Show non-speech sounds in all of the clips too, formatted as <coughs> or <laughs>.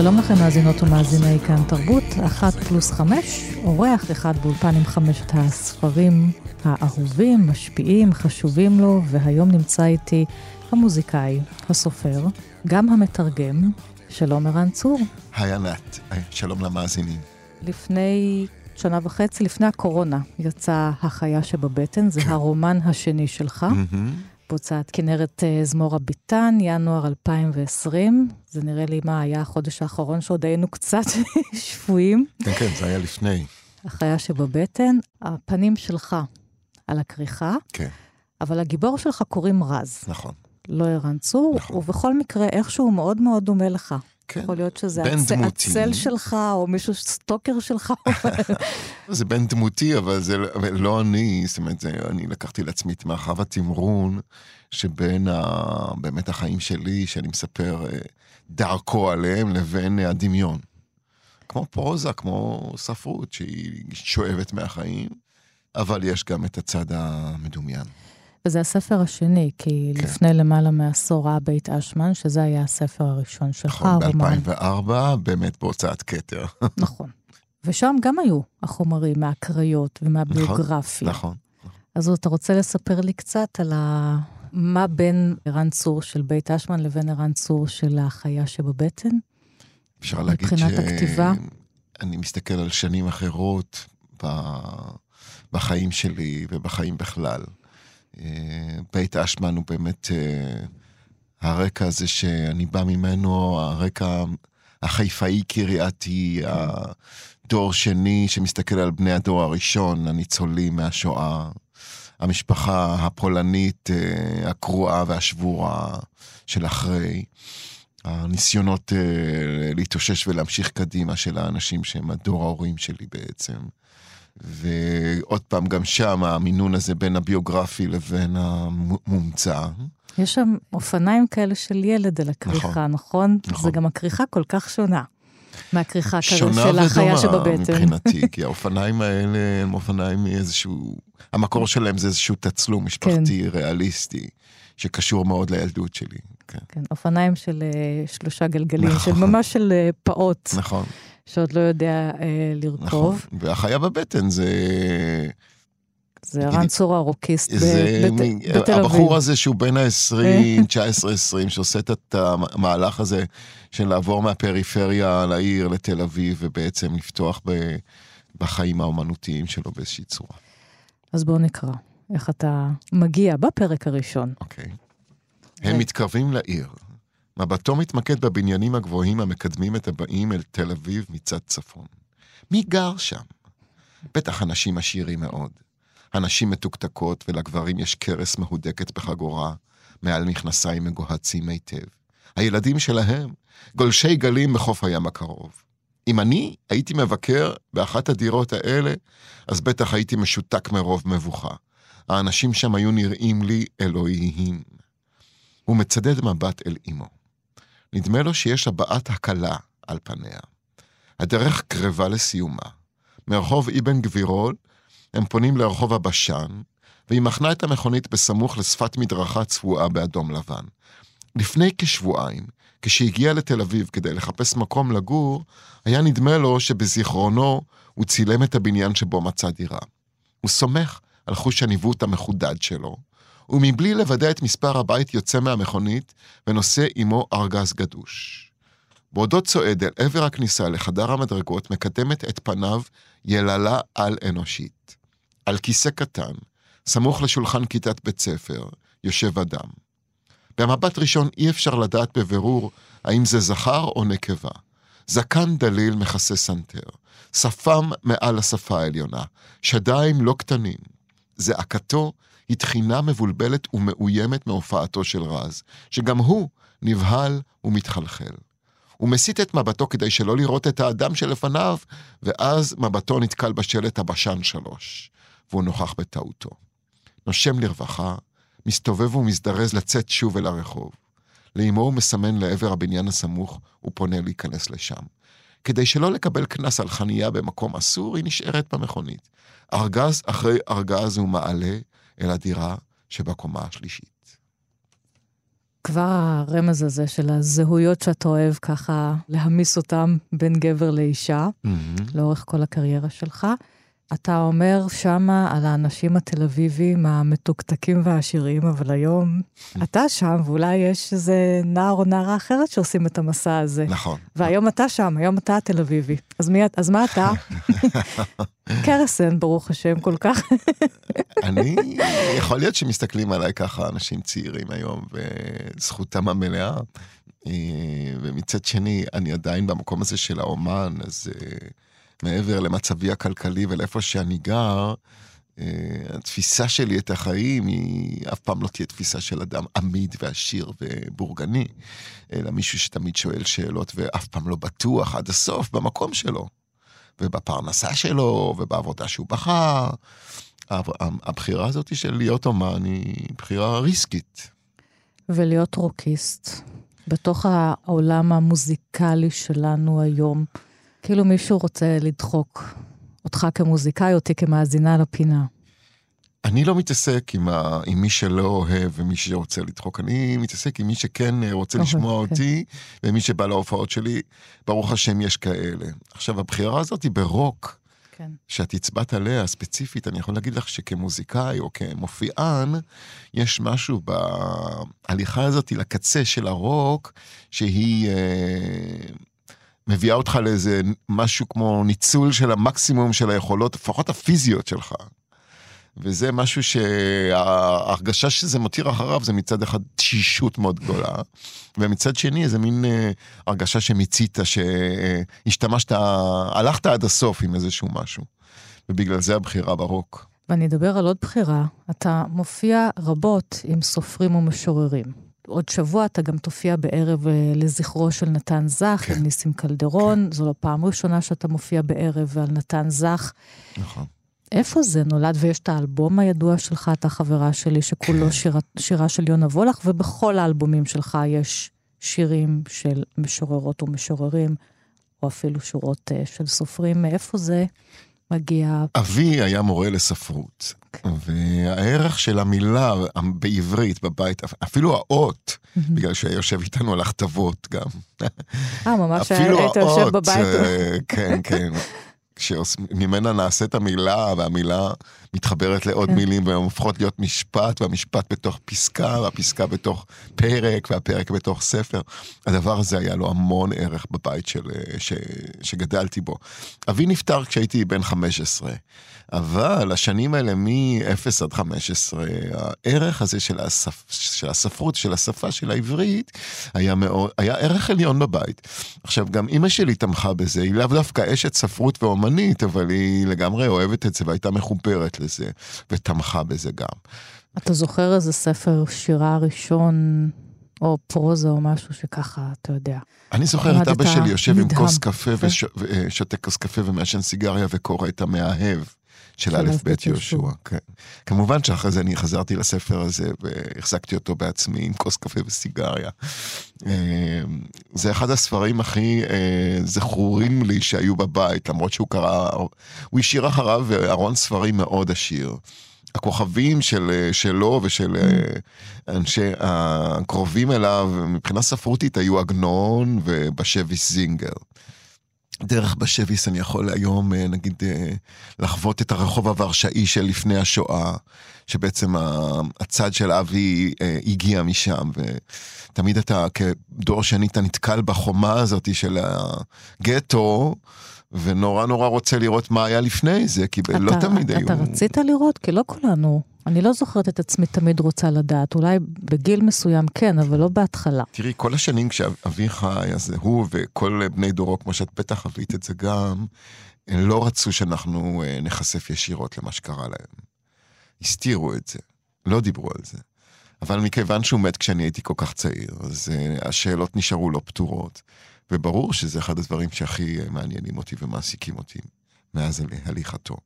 שלום לכם מאזינות ומאזיני כאן תרבות, אחת פלוס חמש, אורח אחד באולפן עם חמשת הספרים האהובים, משפיעים, חשובים לו, והיום נמצא איתי המוזיקאי, הסופר, גם המתרגם, שלום ערן צור. היי ענת, שלום למאזינים. לפני שנה וחצי, לפני הקורונה, יצא החיה שבבטן, זה הרומן השני שלך. בהוצאת כנרת אה, זמורה ביטן, ינואר 2020. זה נראה לי מה היה החודש האחרון שעוד היינו קצת <laughs> שפויים. כן, כן, זה היה לפני. החיה שבבטן, הפנים שלך על הכריכה, כן, אבל הגיבור שלך קוראים רז, נכון. לא ערן צור, נכון. ובכל מקרה איכשהו מאוד מאוד דומה לך. כן. יכול להיות שזה הצ... הצל שלך, או מישהו סטוקר שלך. <laughs> זה בן דמותי, אבל זה אבל לא אני, זאת אומרת, זה, אני לקחתי לעצמי את מרחב התמרון שבין ה, באמת החיים שלי, שאני מספר אה, דרכו עליהם, לבין אה, הדמיון. כמו פרוזה, כמו ספרות שהיא שואבת מהחיים, אבל יש גם את הצד המדומיין. וזה הספר השני, כי כן. לפני למעלה מעשור ראה בית אשמן, שזה היה הספר הראשון שלך, נכון, הרומן. ב-2004, באמת בהוצאת כתר. <laughs> נכון. ושם גם היו החומרים מהקריות ומהביוגרפיה. נכון. אז אתה רוצה לספר לי קצת על ה... מה בין ערן צור של בית אשמן לבין ערן צור של החיה שבבטן? אפשר להגיד מבחינת הכתיבה? אני מסתכל על שנים אחרות ב... בחיים שלי ובחיים בכלל. אה, בית אשמן הוא באמת אה, הרקע הזה שאני בא ממנו, הרקע החיפאי קרייתי, הדור שני שמסתכל על בני הדור הראשון, הניצולים מהשואה, המשפחה הפולנית אה, הקרועה והשבורה של אחרי. הניסיונות uh, להתאושש ולהמשיך קדימה של האנשים שהם הדור ההורים שלי בעצם. ועוד פעם, גם שם המינון הזה בין הביוגרפי לבין המומצא. יש שם אופניים כאלה של ילד על הכריכה, נכון? נכון? נכון. זה גם הכריכה כל כך שונה מהכריכה שונה של החיה ודומה שבבטן. מבחינתי, <laughs> כי האופניים האלה הם אופניים מאיזשהו... המקור שלהם זה איזשהו תצלום משפחתי ריאליסטי, שקשור מאוד לילדות שלי. כן, כן, אופניים של אה, שלושה גלגלים, נכון. של ממש של אה, פעוט, נכון, שעוד לא יודע אה, נכון. לרכוב. והחיה בבטן זה... זה ערן צור הרוקיסט בתל אביב. הבחור הזה שהוא בין ה-20, 19-20, שעושה את המהלך הזה של לעבור מהפריפריה לעיר, לתל אביב, ובעצם לפתוח ב- בחיים האומנותיים שלו באיזושהי צורה. אז בואו נקרא איך אתה מגיע בפרק הראשון. אוקיי. הם מתקרבים לעיר. מבטו מתמקד בבניינים הגבוהים המקדמים את הבאים אל תל אביב מצד צפון. מי גר שם? בטח אנשים עשירים מאוד. הנשים מתוקתקות ולגברים יש קרס מהודקת בחגורה, מעל מכנסיים מגוהצים היטב. הילדים שלהם, גולשי גלים בחוף הים הקרוב. אם אני הייתי מבקר באחת הדירות האלה, אז בטח הייתי משותק מרוב מבוכה. האנשים שם היו נראים לי אלוהיים. הוא מצדד מבט אל אמו. נדמה לו שיש הבעת הקלה על פניה. הדרך קרבה לסיומה. מרחוב אבן גבירול הם פונים לרחוב הבשן, והיא מחנה את המכונית בסמוך לשפת מדרכה צבועה באדום לבן. לפני כשבועיים, כשהגיע לתל אביב כדי לחפש מקום לגור, היה נדמה לו שבזיכרונו הוא צילם את הבניין שבו מצא דירה. הוא סומך על חוש הניווט המחודד שלו, ומבלי לוודא את מספר הבית יוצא מהמכונית ונושא עמו ארגז גדוש. בעודו צועד אל עבר הכניסה לחדר המדרגות, מקדמת את פניו יללה על-אנושית. על כיסא קטן, סמוך לשולחן כיתת בית ספר, יושב אדם. במבט ראשון אי אפשר לדעת בבירור האם זה זכר או נקבה. זקן דליל מכסה סנטר, שפם מעל השפה העליונה, שדיים לא קטנים. זעקתו היא תחינה מבולבלת ומאוימת מהופעתו של רז, שגם הוא נבהל ומתחלחל. הוא מסיט את מבטו כדי שלא לראות את האדם שלפניו, ואז מבטו נתקל בשלט הבשן שלוש, והוא נוכח בטעותו. נושם לרווחה, מסתובב ומזדרז לצאת שוב אל הרחוב. לאמו הוא מסמן לעבר הבניין הסמוך ופונה להיכנס לשם. כדי שלא לקבל קנס על חניה במקום אסור, היא נשארת במכונית. ארגז אחרי ארגז הוא מעלה אל הדירה שבקומה השלישית. כבר הרמז הזה של הזהויות שאתה אוהב ככה להמיס אותם בין גבר לאישה, mm-hmm. לאורך כל הקריירה שלך. אתה אומר שמה על האנשים התל אביבים המתוקתקים והעשירים, אבל היום <laughs> אתה שם, ואולי יש איזה נער או נערה אחרת שעושים את המסע הזה. נכון. והיום אתה שם, היום אתה התל אביבי. אז, מי, אז מה אתה? <laughs> קרסן, ברוך השם, כל כך. אני, יכול להיות שמסתכלים עליי ככה אנשים צעירים היום, וזכותם המלאה. אה, ומצד שני, אני עדיין במקום הזה של האומן, אז... אה, מעבר למצבי הכלכלי ולאיפה שאני גר, אה, התפיסה שלי את החיים היא אף פעם לא תהיה תפיסה של אדם עמיד ועשיר ובורגני, אלא מישהו שתמיד שואל שאלות ואף פעם לא בטוח עד הסוף במקום שלו, ובפרנסה שלו, ובעבודה שהוא בחר. הבחירה הזאת של להיות אומן היא בחירה ריסקית. ולהיות רוקיסט, בתוך העולם המוזיקלי שלנו היום. כאילו מישהו רוצה לדחוק אותך כמוזיקאי, אותי כמאזינה לפינה. אני לא מתעסק עם, ה... עם מי שלא אוהב ומי שרוצה לדחוק, אני מתעסק עם מי שכן רוצה אוהב, לשמוע כן. אותי, ומי שבא להופעות שלי, ברוך השם יש כאלה. עכשיו, הבחירה הזאת היא ברוק, כן. שאת הצבעת עליה ספציפית, אני יכול להגיד לך שכמוזיקאי או כמופיען, יש משהו בהליכה הזאת לקצה של הרוק, שהיא... אה, מביאה אותך לאיזה משהו כמו ניצול של המקסימום של היכולות, לפחות הפיזיות שלך. וזה משהו שההרגשה שזה מותיר אחריו זה מצד אחד תשישות מאוד גדולה, ומצד שני איזה מין אה, הרגשה שמיצית, שהשתמשת, הלכת עד הסוף עם איזשהו משהו. ובגלל זה הבחירה ברוק. ואני אדבר על עוד בחירה. אתה מופיע רבות עם סופרים ומשוררים. עוד שבוע אתה גם תופיע בערב אה, לזכרו של נתן זך, כן. עם ניסים קלדרון. כן. זו לא פעם ראשונה שאתה מופיע בערב על נתן זך. נכון. איפה זה נולד? ויש את האלבום הידוע שלך, אתה חברה שלי, שכולו כן. <coughs> שירה, שירה של יונה וולך, ובכל האלבומים שלך יש שירים של משוררות ומשוררים, או אפילו שורות uh, של סופרים. מאיפה זה מגיע? אבי היה מורה לספרות. והערך של המילה בעברית בבית, אפילו האות, בגלל שהיה יושב איתנו על הכתבות גם. אה, ממש היית יושב בבית. אה, כן, כן. <laughs> שממנה נעשית המילה, והמילה מתחברת לעוד כן. מילים, והן הופכות להיות משפט, והמשפט בתוך פסקה, והפסקה בתוך פרק, והפרק בתוך ספר. הדבר הזה היה לו המון ערך בבית של, ש, שגדלתי בו. אבי נפטר כשהייתי בן 15. אבל השנים האלה מ-0 עד 15, הערך הזה של, הספ... של הספרות, של השפה של העברית, היה, מאוד, היה ערך עליון בבית. עכשיו, גם אימא שלי תמכה בזה, היא לאו דווקא אשת ספרות ואומנית, אבל היא לגמרי אוהבת את זה והייתה לזה, ותמכה בזה גם. אתה זוכר איזה ספר שירה ראשון, או פרוזה או משהו שככה, אתה יודע. אני זוכר את אבא שלי יושב עם נדהם. כוס קפה. וש- ושותה כוס קפה ומעשן סיגריה וקורא את המאהב של א' ב' יהושע. כן. כמובן שאחרי זה אני חזרתי לספר הזה והחזקתי אותו בעצמי עם כוס קפה וסיגריה. אה, זה אחד הספרים הכי אה, זכורים לי שהיו בבית, למרות שהוא קרא, הוא השאיר אחריו ארון ספרים מאוד עשיר. הכוכבים של, אה, שלו ושל אה, אנשי הקרובים אליו, מבחינה ספרותית היו עגנון ובשביס זינגר. דרך בשביס אני יכול היום, אה, נגיד, אה, לחוות את הרחוב הוורשאי של לפני השואה, שבעצם הצד של אבי אה, הגיע משם, ותמיד אתה כדור שני, אתה נתקל בחומה הזאת של הגטו, ונורא נורא רוצה לראות מה היה לפני זה, כי לא אתה- תמיד היו... אתה רצית לראות? כי לא כולנו. אני לא זוכרת את עצמי תמיד רוצה לדעת. אולי בגיל מסוים כן, אבל לא בהתחלה. תראי, כל השנים כשאבי חי, אז הוא וכל בני דורו, כמו שאת בטח חווית את זה גם, הם לא רצו שאנחנו אה, נחשף ישירות למה שקרה להם. הסתירו את זה, לא דיברו על זה. אבל מכיוון שהוא מת כשאני הייתי כל כך צעיר, אז uh, השאלות נשארו לא פתורות. וברור שזה אחד הדברים שהכי אה, מעניינים אותי ומעסיקים אותי מאז הל- הליכתו.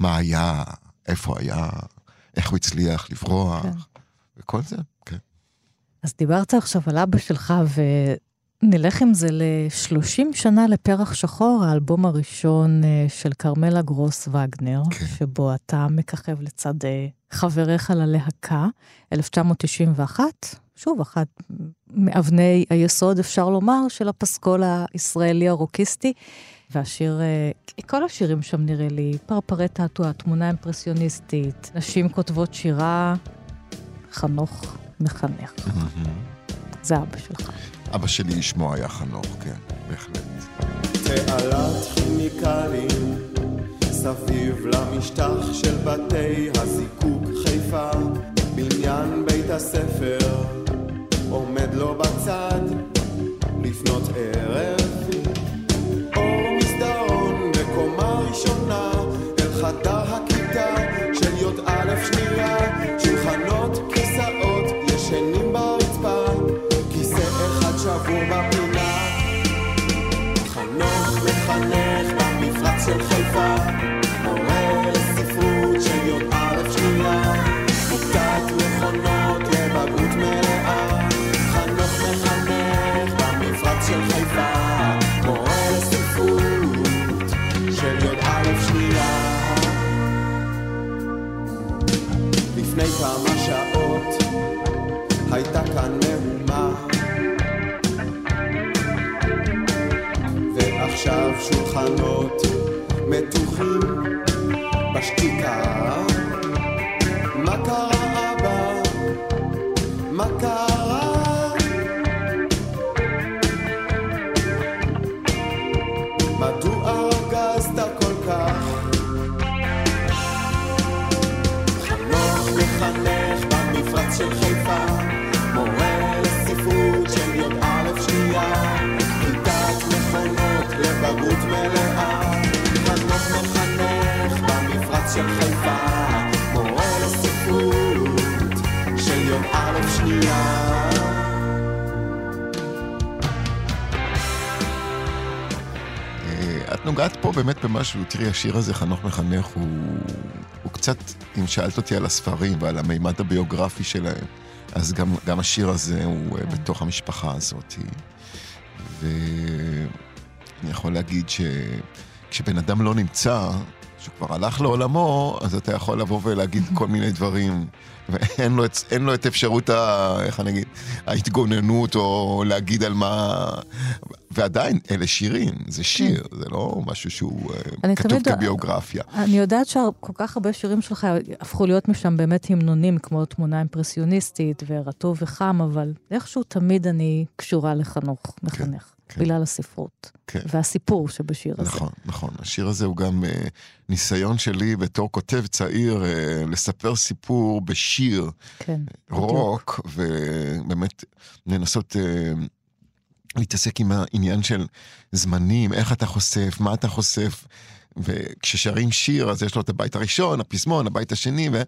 מה היה, איפה היה, איך הוא הצליח לברוח, כן. וכל זה, כן. אז דיברת עכשיו על אבא שלך, ונלך עם זה ל-30 שנה לפרח שחור, האלבום הראשון אה, של כרמלה גרוס וגנר, כן. שבו אתה מככב לצד חבריך ללהקה, 1991. שוב, אחת מאבני היסוד, אפשר לומר, של הפסקול הישראלי הרוקיסטי. והשיר, אה, כל השירים שם נראה לי, פרפרי תעתוע, תמונה אימפרסיוניסטית, נשים כותבות שירה, חנוך מחנך. זה אבא שלך. אבא שלי שמו היה חנוך, כן, בהחלט. תעלת כימיקלים סביב למשטח של בתי הזיקוק חיפה בניין בית הספר עומד לו בצד לפנות ערב בקומה ראשונה אל חדר הכיתה של י"א שנייה. שולחנות כיסאות ישנים ברצפה. כיסא אחד שבור בפינה. חנוך מחנך במפרץ של חיפה לפני כמה שעות הייתה כאן מהומה ועכשיו שולחנות מתוחים בשתיקה. נוגעת פה באמת במשהו, תראי, השיר הזה, חנוך מחנך, הוא, הוא קצת, אם שאלת אותי על הספרים ועל המימד הביוגרפי שלהם, אז גם, גם השיר הזה הוא אה, בתוך המשפחה הזאת. ואני יכול להגיד שכשבן אדם לא נמצא, שהוא כבר הלך לעולמו, אז אתה יכול לבוא ולהגיד <laughs> כל מיני דברים, ואין לו, את- לו את אפשרות, ה, איך אני אגיד, ההתגוננות, או להגיד על מה... ועדיין, אלה שירים, זה שיר, זה לא משהו שהוא אה, כתוב תמיד- כביוגרפיה. אני יודעת שכל כך הרבה שירים שלך הפכו להיות משם באמת המנונים, כמו תמונה אימפרסיוניסטית ורטוב וחם, אבל איכשהו תמיד אני קשורה לחנוך, מחנך, כן. בגלל הספרות. כן. והסיפור שבשיר הזה. נכון, נכון. השיר הזה הוא גם אה, ניסיון שלי בתור כותב צעיר אה, לספר סיפור בשיר כן, רוק, ובאמת לנסות אה, להתעסק עם העניין של זמנים, איך אתה חושף, מה אתה חושף, וכששרים שיר, אז יש לו את הבית הראשון, הפזמון, הבית השני, ו...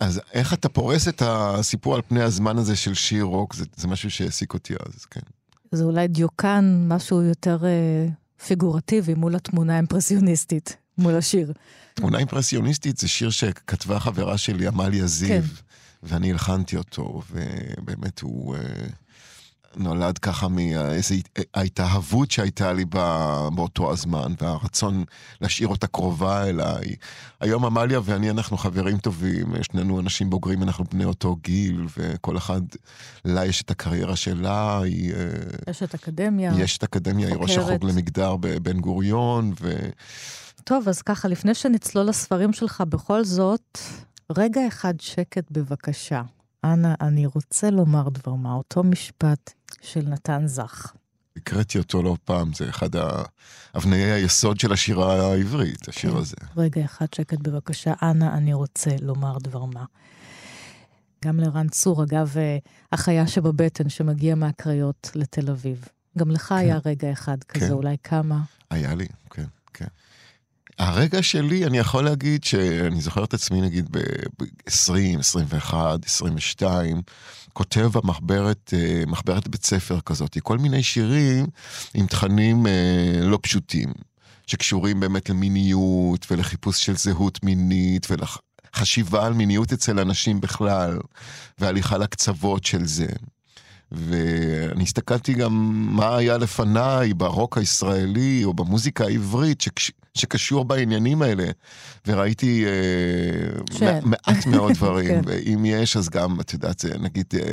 אז איך אתה פורס את הסיפור על פני הזמן הזה של שיר רוק, זה, זה משהו שהעסיק אותי אז, כן. זה אולי דיוקן, משהו יותר אה, פיגורטיבי מול התמונה האימפרסיוניסטית, מול השיר. תמונה אימפרסיוניסטית זה שיר שכתבה חברה שלי, עמליה זיו, כן. ואני הלחנתי אותו, ובאמת הוא... אה, נולד ככה מאיזו ההתאהבות שהייתה לי באותו הזמן, והרצון להשאיר אותה קרובה אליי. היום עמליה ואני, אנחנו חברים טובים, שנינו אנשים בוגרים, אנחנו בני אותו גיל, וכל אחד, לה יש את הקריירה שלה, היא... יש את אקדמיה. יש את אקדמיה, היא ראש החוג למגדר בבן גוריון, ו... טוב, אז ככה, לפני שנצלול לספרים שלך, בכל זאת, רגע אחד שקט בבקשה. אנא, אני רוצה לומר דבר מה, אותו משפט של נתן זך. הקראתי אותו לא פעם, זה אחד אבני היסוד של השירה העברית, השיר כן. הזה. רגע אחד שקט בבקשה, אנא, אני רוצה לומר דבר מה. גם לרן צור, אגב, אה, החיה שבבטן שמגיע מהקריות לתל אביב. גם לך כן. היה רגע אחד כזה, כן. אולי כמה? היה לי, כן. הרגע שלי, אני יכול להגיד שאני זוכר את עצמי נגיד ב-20, 21, 22, כותב במחברת, אה, מחברת בית ספר כזאת, כל מיני שירים עם תכנים אה, לא פשוטים, שקשורים באמת למיניות ולחיפוש של זהות מינית ולחשיבה על מיניות אצל אנשים בכלל, והליכה לקצוות של זה. ואני הסתכלתי גם מה היה לפניי ברוק הישראלי או במוזיקה העברית שקש... שקשור בעניינים האלה, וראיתי אה, מעט מאוד <laughs> דברים, כן. ואם יש אז גם, את יודעת, זה נגיד, אה,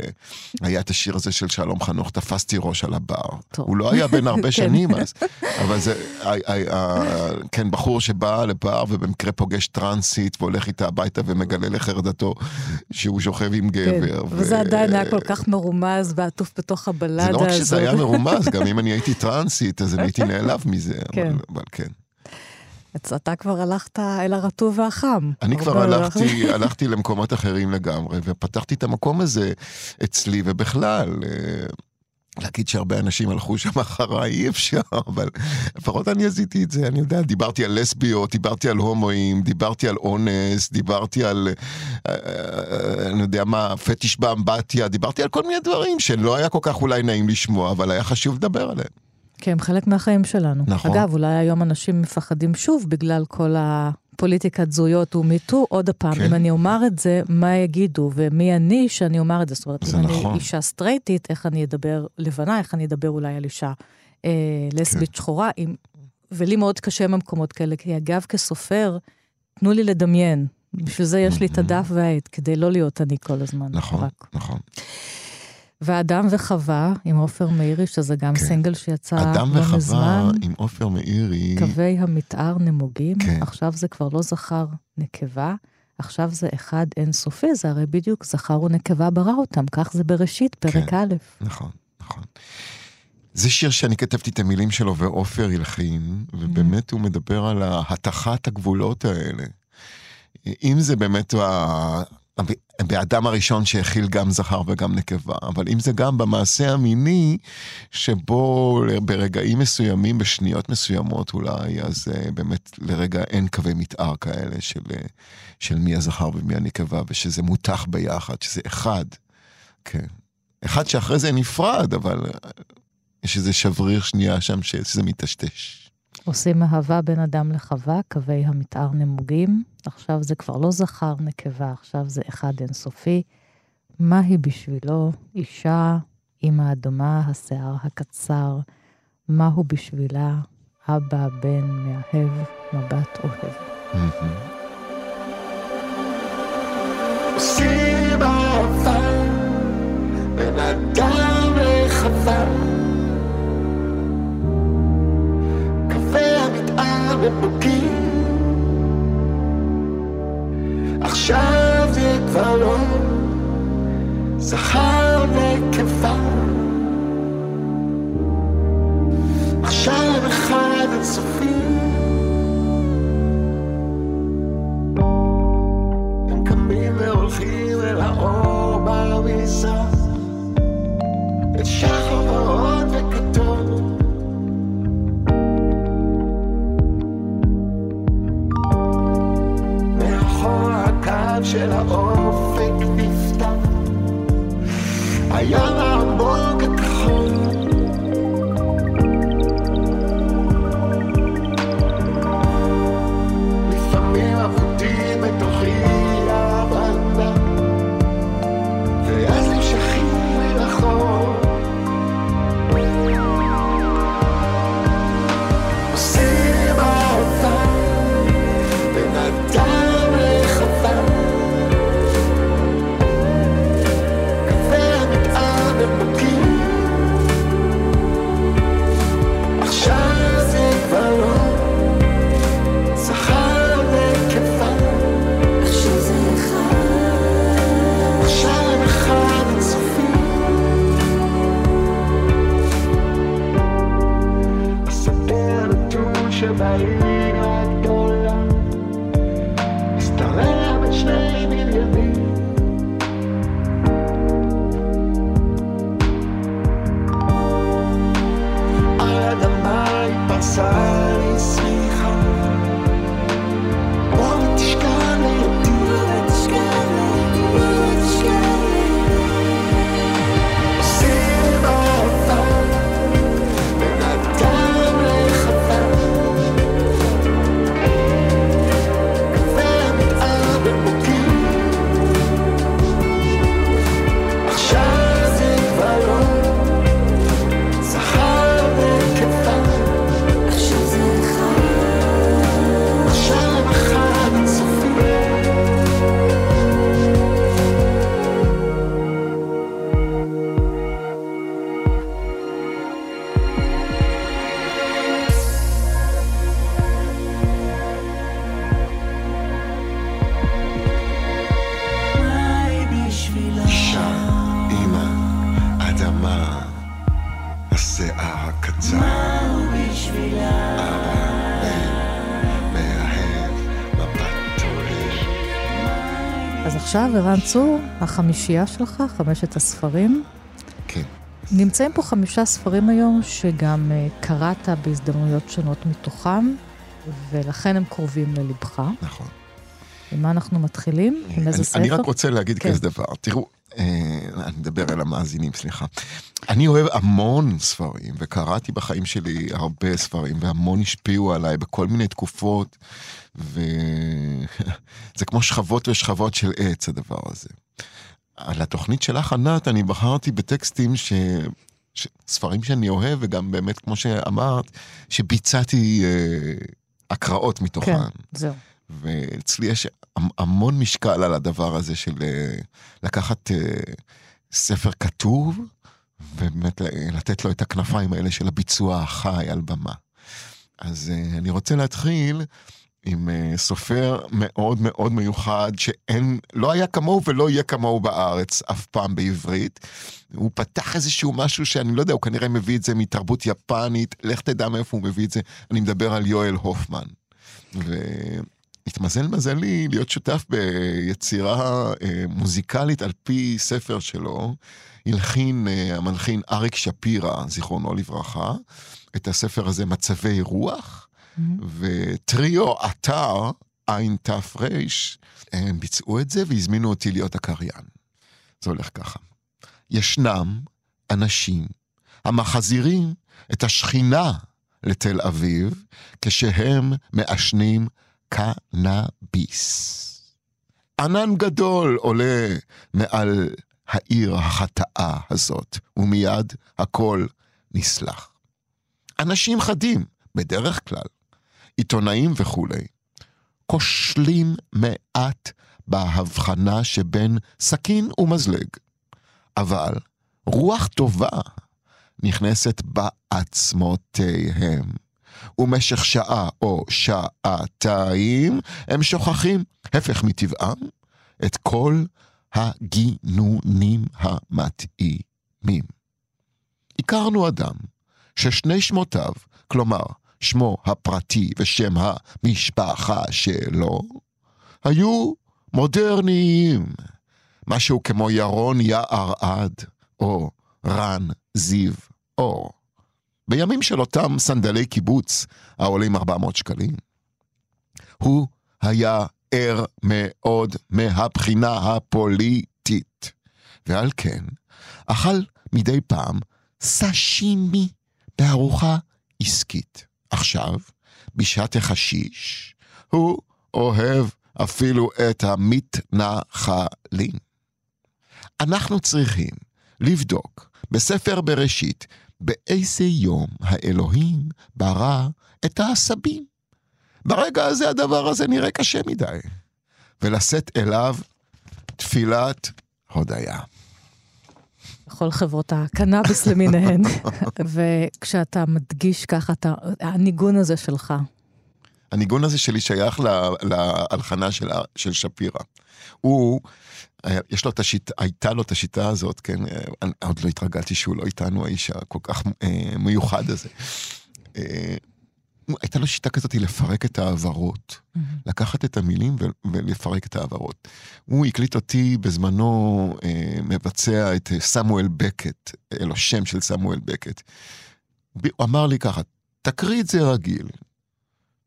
היה את השיר הזה של שלום חנוך, תפסתי ראש על הבר. טוב. הוא לא היה בן הרבה <laughs> כן. שנים אז, אבל זה, אה, אה, אה, כן, בחור שבא לבר ובמקרה פוגש טרנסית והולך איתה הביתה ומגלה לחרדתו שהוא שוכב עם כן, גבר. כן. וזה עדיין היה כל כך מרומז ועטוף בתוך הבלדה הזאת. זה לא רק שזה היה מרומז, <laughs> גם אם אני הייתי טרנסית, אז אני הייתי נעלב מזה, כן. אבל כן. אתה כבר הלכת אל הרטוב והחם. אני כבר הלכתי, <laughs> הלכתי למקומות אחרים לגמרי, ופתחתי את המקום הזה אצלי, ובכלל, אה, להגיד שהרבה אנשים הלכו שם אחריי, אי אפשר, אבל לפחות אני עשיתי את זה, אני יודע, דיברתי על לסביות, דיברתי על הומואים, דיברתי על אונס, דיברתי על, אה, אה, אני יודע מה, פטיש באמבטיה, דיברתי על כל מיני דברים שלא היה כל כך אולי נעים לשמוע, אבל היה חשוב לדבר עליהם. כי הם חלק מהחיים שלנו. נכון. אגב, אולי היום אנשים מפחדים שוב בגלל כל הפוליטיקת זהויות ומיטו. עוד פעם, כן. אם אני אומר את זה, מה יגידו ומי אני שאני אומר את זה? זאת אומרת, אם נכון. אני אישה סטרייטית, איך אני אדבר לבנה, איך אני אדבר אולי על אישה אה, לסבית כן. שחורה. עם... ולי מאוד קשה במקומות כאלה, כי אגב, כסופר, תנו לי לדמיין. בשביל זה יש לי את הדף והעט, כדי לא להיות אני כל הזמן. נכון, רק. נכון. ואדם וחווה עם עופר מאירי, שזה גם כן. סינגל שיצא לא מזמן. אדם וחווה עם עופר מאירי. קווי המתאר נמוגים, כן. עכשיו זה כבר לא זכר נקבה, עכשיו זה אחד אינסופי, זה הרי בדיוק זכר ונקבה ברא אותם, כך זה בראשית, פרק כן. א'. נכון, נכון. זה שיר שאני כתבתי את המילים שלו ועופר הלחין, ובאמת הוא מדבר על התחת הגבולות האלה. אם זה באמת באדם הראשון שהכיל גם זכר וגם נקבה, אבל אם זה גם במעשה המיני, שבו ברגעים מסוימים, בשניות מסוימות אולי, אז uh, באמת לרגע אין קווי מתאר כאלה של, uh, של מי הזכר ומי הנקבה, ושזה מותח ביחד, שזה אחד. כן. אחד שאחרי זה נפרד, אבל uh, יש איזה שבריר שנייה שם שזה מטשטש. עושים אהבה בין אדם לחווה, קווי המתאר נמוגים. עכשיו זה כבר לא זכר נקבה, עכשיו זה אחד אינסופי. מה היא בשבילו? אישה, אמא אדומה, השיער הקצר. מה הוא בשבילה? אבא, בן, מאהב, מבט אוהב. עושים אהבה בין אדם לחווה בבוקר עכשיו זה כבר לא זכר נקבה. עכשיו אחד אינסופי הם קמים והולכים אל האור במזרח. את עכשיו, ערן צור, החמישייה שלך, חמשת הספרים. כן, נמצאים פה חמישה ספרים היום שגם uh, קראת בהזדמנויות שונות מתוכם, ולכן הם קרובים ללבך. נכון. עם מה אנחנו מתחילים? עם איזה ספר? אני רק רוצה להגיד כן. כזה דבר, תראו, אה, אני מדבר אל המאזינים, סליחה. אני אוהב המון ספרים, וקראתי בחיים שלי הרבה ספרים, והמון השפיעו עליי בכל מיני תקופות, וזה <laughs> כמו שכבות ושכבות של עץ, הדבר הזה. על התוכנית שלך, ענת, אני בחרתי בטקסטים ש... ש... ספרים שאני אוהב, וגם באמת, כמו שאמרת, שביצעתי אה, הקראות מתוכן. כן, זהו. ואצלי יש המ- המון משקל על הדבר הזה של אה, לקחת אה, ספר כתוב, ובאמת לתת לו את הכנפיים האלה של הביצוע החי על במה. אז אה, אני רוצה להתחיל עם אה, סופר מאוד מאוד מיוחד, שאין, לא היה כמוהו ולא יהיה כמוהו בארץ אף פעם בעברית. הוא פתח איזשהו משהו שאני לא יודע, הוא כנראה מביא את זה מתרבות יפנית, לך תדע מאיפה הוא מביא את זה. אני מדבר על יואל הופמן. והתמזל מזלי להיות שותף ביצירה אה, מוזיקלית על פי ספר שלו. הלחין אה, המלחין אריק שפירא, זיכרונו לברכה, את הספר הזה מצבי רוח, וטריו אתר, עין תר, הם ביצעו את זה והזמינו אותי להיות הקריין. זה הולך ככה. ישנם אנשים המחזירים את השכינה לתל אביב כשהם מעשנים קנאביס. ענן גדול עולה מעל העיר החטאה הזאת, ומיד הכל נסלח. אנשים חדים, בדרך כלל, עיתונאים וכולי, כושלים מעט בהבחנה שבין סכין ומזלג. אבל רוח טובה נכנסת בעצמותיהם. ומשך שעה או שעתיים הם שוכחים, הפך מטבעם, את כל הגינונים המתאימים. הכרנו אדם ששני שמותיו, כלומר שמו הפרטי ושם המשפחה שלו, היו מודרניים, משהו כמו ירון יער עד, או רן זיו אור. בימים של אותם סנדלי קיבוץ העולים 400 שקלים. הוא היה ער מאוד מהבחינה הפוליטית. ועל כן, אכל מדי פעם סשימי בארוחה עסקית. עכשיו, בשעת החשיש, הוא אוהב אפילו את המתנחלים. אנחנו צריכים לבדוק בספר בראשית באיזה יום האלוהים ברא את העשבים. ברגע הזה הדבר הזה נראה קשה מדי. ולשאת אליו תפילת הודיה. בכל חברות הקנאביס <laughs> למיניהן. וכשאתה מדגיש ככה, אתה, הניגון הזה שלך, הניגון הזה שלי שייך להלחנה של, של שפירא. הוא, אה, יש לו את השיטה, הייתה לו את השיטה הזאת, כן, אה, אני עוד לא התרגלתי שהוא לא איתנו, האיש הכל כך אה, מיוחד הזה. אה, הייתה לו שיטה כזאת לפרק את העברות, לקחת את המילים ולפרק את העברות. הוא הקליט אותי בזמנו אה, מבצע את אה, סמואל בקט, אה, לו שם של סמואל בקט. הוא אמר לי ככה, תקריא את זה רגיל.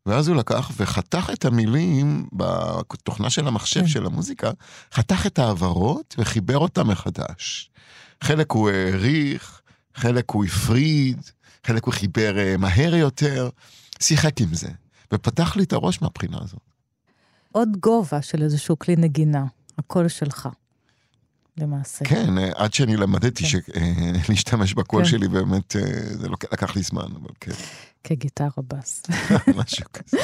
ואז הוא לקח וחתך את המילים בתוכנה של המחשב כן. של המוזיקה, חתך את העברות וחיבר אותם מחדש. חלק הוא העריך, חלק הוא הפריד, חלק הוא חיבר אה, מהר יותר, שיחק עם זה, ופתח לי את הראש מהבחינה הזאת. עוד גובה של איזשהו כלי נגינה, הקול שלך, למעשה. כן, עד שאני למדתי כן. ש- להשתמש בקול כן. שלי, באמת, אה, זה לקח לי זמן, אבל כן, כגיטרה בס. <laughs> משהו כזה.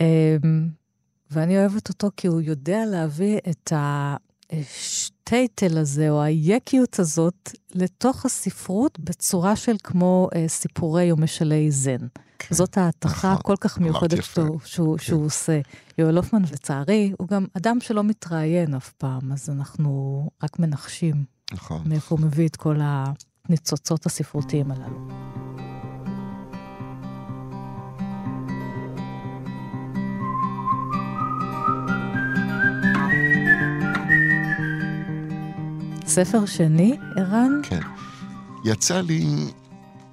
אמ, ואני אוהבת אותו כי הוא יודע להביא את השטייטל הזה, או היקיות הזאת, לתוך הספרות בצורה של כמו אה, סיפורי או משלי זן. כן. זאת ההתכה נכון, הכל כך אמרת מיוחדת. שהוא, שהוא, כן. שהוא עושה. יואל הופמן, לצערי, הוא גם אדם שלא מתראיין אף פעם, אז אנחנו רק מנחשים נכון. מאיפה הוא מביא את כל הניצוצות הספרותיים הללו. ספר שני, ערן? כן. יצא לי,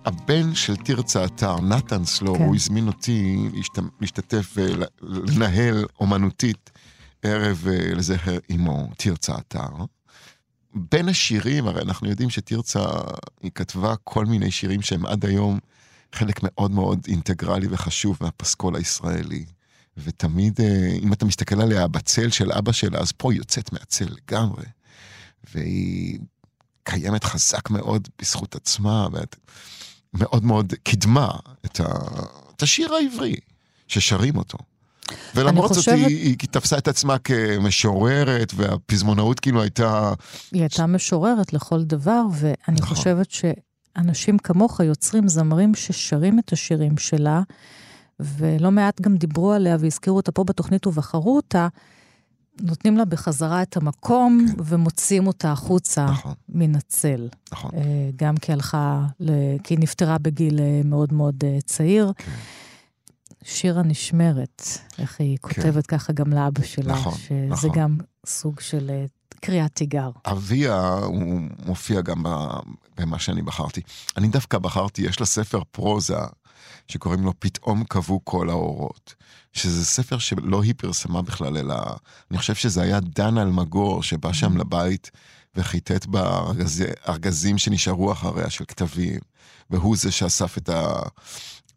הבן של תרצה אתר, נתן סלור, כן. הוא הזמין אותי להשת... להשתתף ולנהל אומנותית ערב אה, לזכר אמו, תרצה אתר. בין השירים, הרי אנחנו יודעים שתרצה, היא כתבה כל מיני שירים שהם עד היום חלק מאוד מאוד אינטגרלי וחשוב מהפסקול הישראלי. ותמיד, אה, אם אתה מסתכל עליה בצל של אבא שלה, אז פה היא יוצאת מהצל לגמרי. והיא קיימת חזק מאוד בזכות עצמה, ואת מאוד מאוד קידמה את, ה... את השיר העברי, ששרים אותו. ולמרות זאת חושבת- היא, היא תפסה את עצמה כמשוררת, והפזמונאות כאילו הייתה... היא הייתה משוררת לכל דבר, ואני נכון. חושבת שאנשים כמוך יוצרים זמרים ששרים את השירים שלה, ולא מעט גם דיברו עליה והזכירו אותה פה בתוכנית ובחרו אותה, נותנים לה בחזרה את המקום ומוציאים אותה החוצה נכון, מן הצל. נכון. אה, גם כי הלכה, ל... כי היא נפטרה בגיל אה, מאוד מאוד אה, צעיר. כן. שירה נשמרת, איך היא כותבת ככה גם לאבא שלה, נכון, שזה נכון. גם סוג של קריאת תיגר. אביה, הוא מופיע גם במה שאני בחרתי. אני דווקא בחרתי, יש לה ספר פרוזה שקוראים לו פתאום קבעו כל האורות. שזה ספר שלא היא פרסמה בכלל, אלא אני חושב שזה היה דן אלמגור שבא שם לבית וחיטט בארגזים שנשארו אחריה של כתבים, והוא זה שאסף את, ה,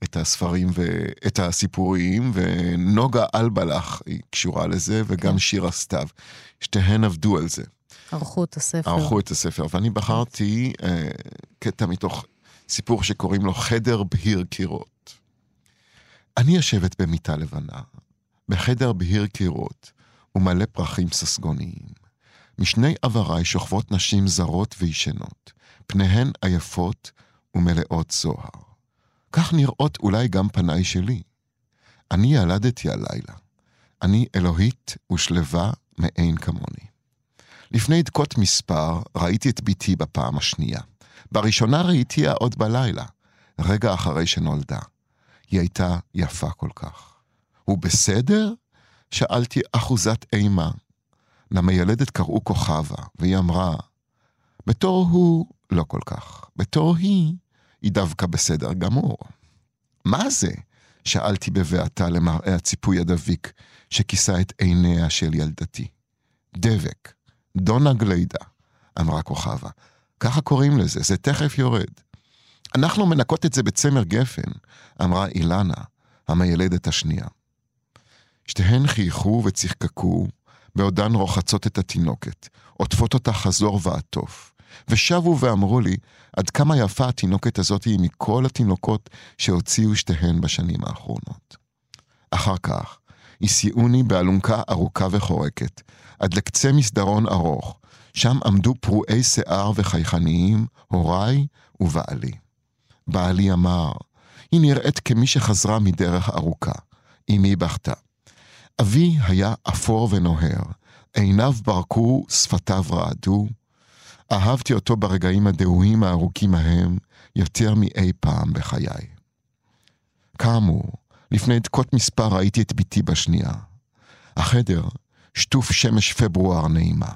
את הספרים ואת הסיפורים, ונוגה אלבלח היא קשורה לזה, וגם כן. שירה סתיו. שתיהן עבדו על זה. ערכו את הספר. ערכו את הספר, ואני בחרתי אה, קטע מתוך סיפור שקוראים לו חדר בהיר קירות. אני יושבת במיטה לבנה, בחדר בהיר קירות ומלא פרחים ססגוניים. משני עבריי שוכבות נשים זרות וישנות, פניהן עייפות ומלאות זוהר. כך נראות אולי גם פניי שלי. אני ילדתי הלילה. אני אלוהית ושלווה מאין כמוני. לפני דקות מספר ראיתי את בתי בפעם השנייה. בראשונה ראיתיה עוד בלילה, רגע אחרי שנולדה. היא הייתה יפה כל כך. הוא בסדר? שאלתי אחוזת אימה. למיילדת קראו כוכבה, והיא אמרה, בתור הוא לא כל כך, בתור היא, היא דווקא בסדר גמור. מה זה? שאלתי בבעתה למראה הציפוי הדביק שכיסה את עיניה של ילדתי. דבק, דונה גלידה, אמרה כוכבה. ככה קוראים לזה, זה תכף יורד. אנחנו מנקות את זה בצמר גפן, אמרה אילנה, המיילדת השנייה. שתיהן חייכו וצחקקו, בעודן רוחצות את התינוקת, עוטפות אותה חזור ועטוף, ושבו ואמרו לי עד כמה יפה התינוקת הזאת היא מכל התינוקות שהוציאו שתיהן בשנים האחרונות. אחר כך, הסיעוני באלונקה ארוכה וחורקת, עד לקצה מסדרון ארוך, שם עמדו פרועי שיער וחייכניים, הוריי ובעלי. בעלי אמר, היא נראית כמי שחזרה מדרך ארוכה. אמי בכתה. אבי היה אפור ונוהר, עיניו ברקו, שפתיו רעדו. אהבתי אותו ברגעים הדהויים הארוכים ההם יותר מאי פעם בחיי. כאמור, לפני דקות מספר ראיתי את בתי בשנייה. החדר, שטוף שמש פברואר נעימה.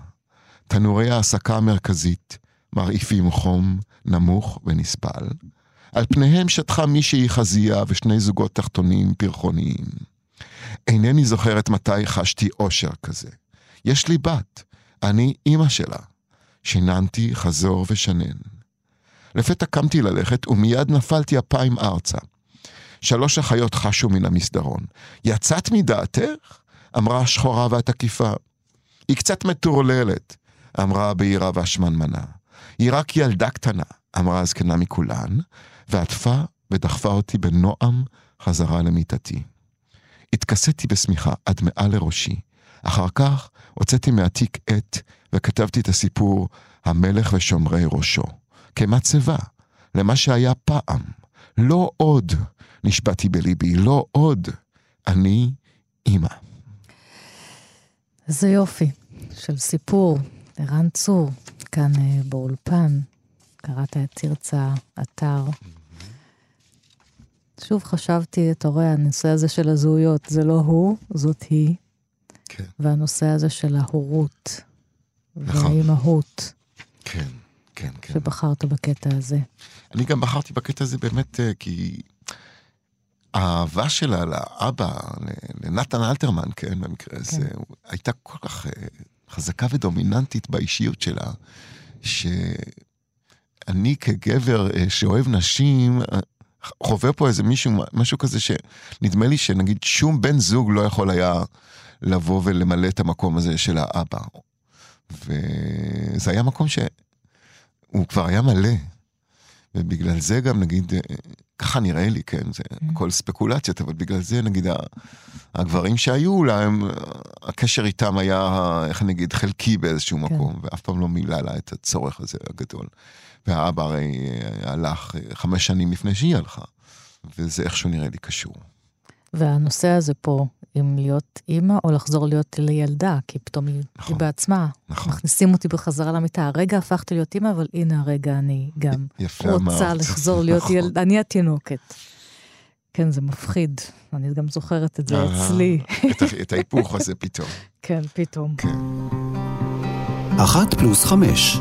תנורי ההסקה המרכזית מרעיפים חום נמוך ונסבל. על פניהם שטחה מישהי חזייה ושני זוגות תחתונים פרחוניים. אינני זוכרת מתי חשתי אושר כזה. יש לי בת, אני אימא שלה. שיננתי חזור ושנן. לפתע קמתי ללכת ומיד נפלתי אפיים ארצה. שלוש אחיות חשו מן המסדרון. יצאת מדעתך? אמרה השחורה והתקיפה. היא קצת מטורללת, אמרה הבהירה והשמנמנה. היא רק ילדה קטנה, אמרה הזקנה מכולן, ועטפה ודחפה אותי בנועם חזרה למיטתי. התכסיתי בשמיכה עד מעל לראשי. אחר כך הוצאתי מהתיק עט וכתבתי את הסיפור המלך ושומרי ראשו. כמצבה, למה שהיה פעם. לא עוד, נשבעתי בליבי, לא עוד. אני אימא. איזה יופי של סיפור. ערן צור, כאן אה, באולפן, קראת את תרצה, אתר. שוב חשבתי, אתה רואה, הנושא הזה של הזהויות, זה לא הוא, זאת היא. כן. והנושא הזה של ההורות נכון. והאימהות, כן, כן, כן. שבחרת בקטע הזה. אני גם בחרתי בקטע הזה באמת אה, כי האהבה שלה לאבא, לנתן אלתרמן, כן, במקרה הזה, הוא- הייתה כל כך אה, חזקה ודומיננטית באישיות שלה, שאני כגבר אה, שאוהב נשים, חווה פה איזה מישהו, משהו כזה שנדמה לי שנגיד שום בן זוג לא יכול היה לבוא ולמלא את המקום הזה של האבא. וזה היה מקום שהוא כבר היה מלא. ובגלל זה גם נגיד, ככה נראה לי, כן, זה הכל ספקולציות, אבל בגלל זה נגיד הגברים שהיו להם, הקשר איתם היה, איך נגיד, חלקי באיזשהו כן. מקום, ואף פעם לא מילא לה את הצורך הזה הגדול. והאבא הרי אה, הלך אה, חמש שנים לפני שהיא הלכה, וזה איכשהו נראה לי קשור. והנושא הזה פה, אם להיות אימא או לחזור להיות לילדה, כי פתאום היא, נכון. היא בעצמה, נכון. מכניסים אותי בחזרה למיטה. הרגע הפכתי להיות אימא, אבל הנה הרגע אני גם רוצה אמרת. לחזור להיות נכון. ילדה. אני התינוקת. כן, זה מפחיד. אני גם זוכרת את זה אה, אצלי. את ההיפוך הזה פתאום. <laughs> כן, פתאום. אחת פלוס חמש.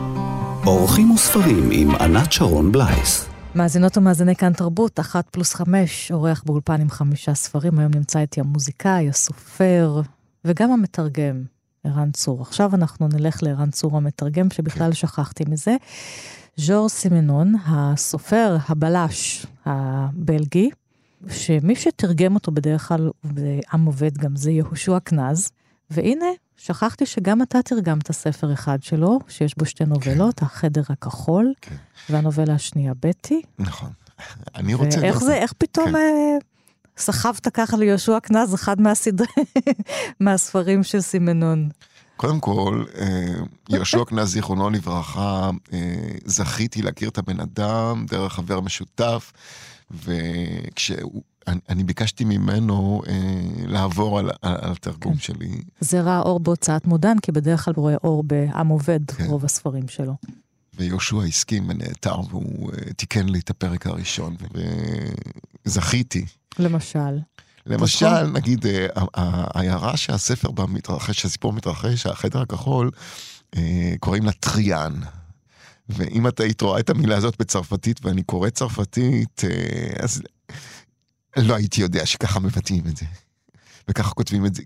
אורחים וספרים עם ענת שרון בלייס. מאזינות ומאזיני כאן תרבות, אחת פלוס חמש, אורח באולפן עם חמישה ספרים. היום נמצא איתי המוזיקאי, הסופר, וגם המתרגם, ערן צור. עכשיו אנחנו נלך לערן צור המתרגם, שבכלל שכחתי מזה. ז'ור סימנון, הסופר, הבלש הבלגי, שמי שתרגם אותו בדרך כלל, ועם עובד גם זה יהושע קנז. והנה, שכחתי שגם אתה תרגמת ספר אחד שלו, שיש בו שתי נובלות, החדר הכחול, כן. והנובלה השנייה, בטי. נכון. אני רוצה... ואיך זה, איך פתאום כן. אה, סחבת ככה ליהושע קנז, אחד מהסדרי, <laughs> מהספרים של סימנון. קודם כל, אה, יהושע קנז, זיכרונו לברכה, אה, זכיתי להכיר את הבן אדם דרך חבר משותף, וכשאני ביקשתי ממנו אה, לעבור על, על, על התרגום כן. שלי, זה ראה אור בהוצאת מודן, כי בדרך כלל הוא רואה אור בעם עובד, כן. רוב הספרים שלו. ויהושע הסכים ונעתר, והוא אה, תיקן לי את הפרק הראשון, וזכיתי. למשל. למשל, נכון. נגיד, אה, העיירה שהספר בה מתרחש, שהסיפור מתרחש, החדר הכחול, אה, קוראים לה טריאן. ואם את היית רואה את המילה הזאת בצרפתית, ואני קורא צרפתית, אה, אז לא הייתי יודע שככה מבטאים את זה. וככה כותבים את זה,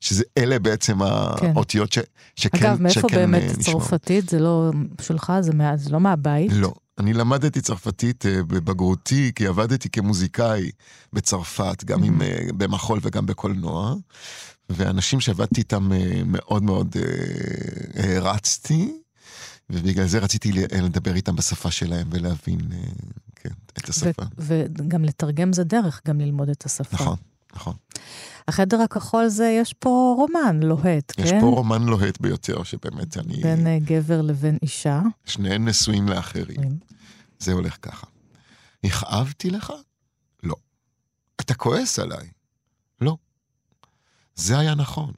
שזה אלה בעצם כן. האותיות ש, שכן, אגב, מאיפה שכן באמת נשמעות. צרפתית? זה לא שלך, זה מה- זה לא מהבית? לא. אני למדתי צרפתית אה, בבגרותי, כי עבדתי כמוזיקאי בצרפת, גם עם, אה, במחול וגם בקולנוע, ואנשים שעבדתי איתם אה, מאוד מאוד הערצתי, ובגלל זה רציתי לדבר איתם בשפה שלהם ולהבין כן, את השפה. וגם לתרגם זה דרך, גם ללמוד את השפה. נכון, נכון. החדר הכחול זה, יש פה רומן לוהט, יש כן? פה רומן לוהט ביותר, שבאמת אני... בין אה, גבר לבין אישה. שניהם נשואים לאחרים. זה הולך ככה. הכאבתי לך? לא. אתה כועס עליי? לא. זה היה נכון.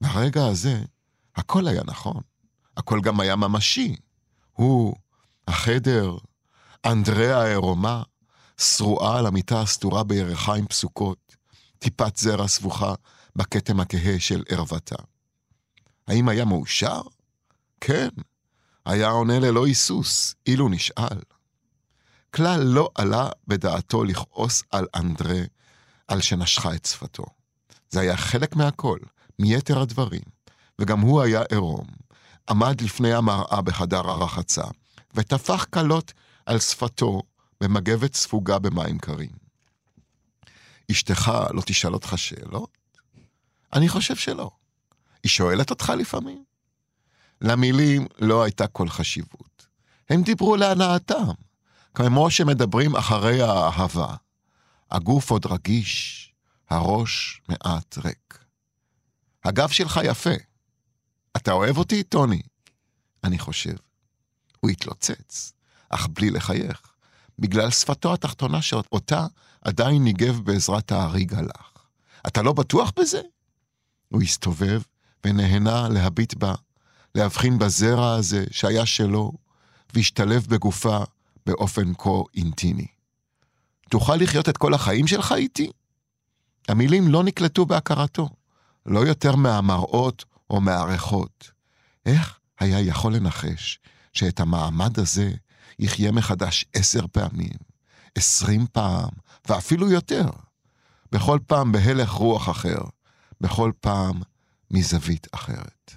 ברגע הזה, הכל היה נכון. הכל גם היה ממשי. הוא, החדר, אנדריאה העירומה, שרועה על המיטה הסתורה בירכיים פסוקות, טיפת זרע סבוכה בכתם הכהה של ערוותה. האם היה מאושר? כן. היה עונה ללא היסוס, אילו נשאל. כלל לא עלה בדעתו לכעוס על אנדרה על שנשכה את שפתו. זה היה חלק מהכל, מיתר הדברים, וגם הוא היה עירום. עמד לפני המראה בחדר הרחצה, וטפח כלות על שפתו במגבת ספוגה במים קרים. אשתך לא תשאל אותך שאלות? אני חושב שלא. היא שואלת אותך לפעמים? למילים לא הייתה כל חשיבות. הם דיברו להנאתם, כמו שמדברים אחרי האהבה. הגוף עוד רגיש, הראש מעט ריק. הגב שלך יפה. אתה אוהב אותי, טוני? אני חושב. הוא התלוצץ, אך בלי לחייך, בגלל שפתו התחתונה שאותה עדיין ניגב בעזרת האריג הלך. אתה לא בטוח בזה? הוא הסתובב ונהנה להביט בה, להבחין בזרע הזה שהיה שלו, והשתלב בגופה באופן כה אינטימי. תוכל לחיות את כל החיים שלך איתי? המילים לא נקלטו בהכרתו, לא יותר מהמראות או מהריחות. איך היה יכול לנחש שאת המעמד הזה יחיה מחדש עשר פעמים, עשרים פעם, ואפילו יותר? בכל פעם בהלך רוח אחר, בכל פעם מזווית אחרת.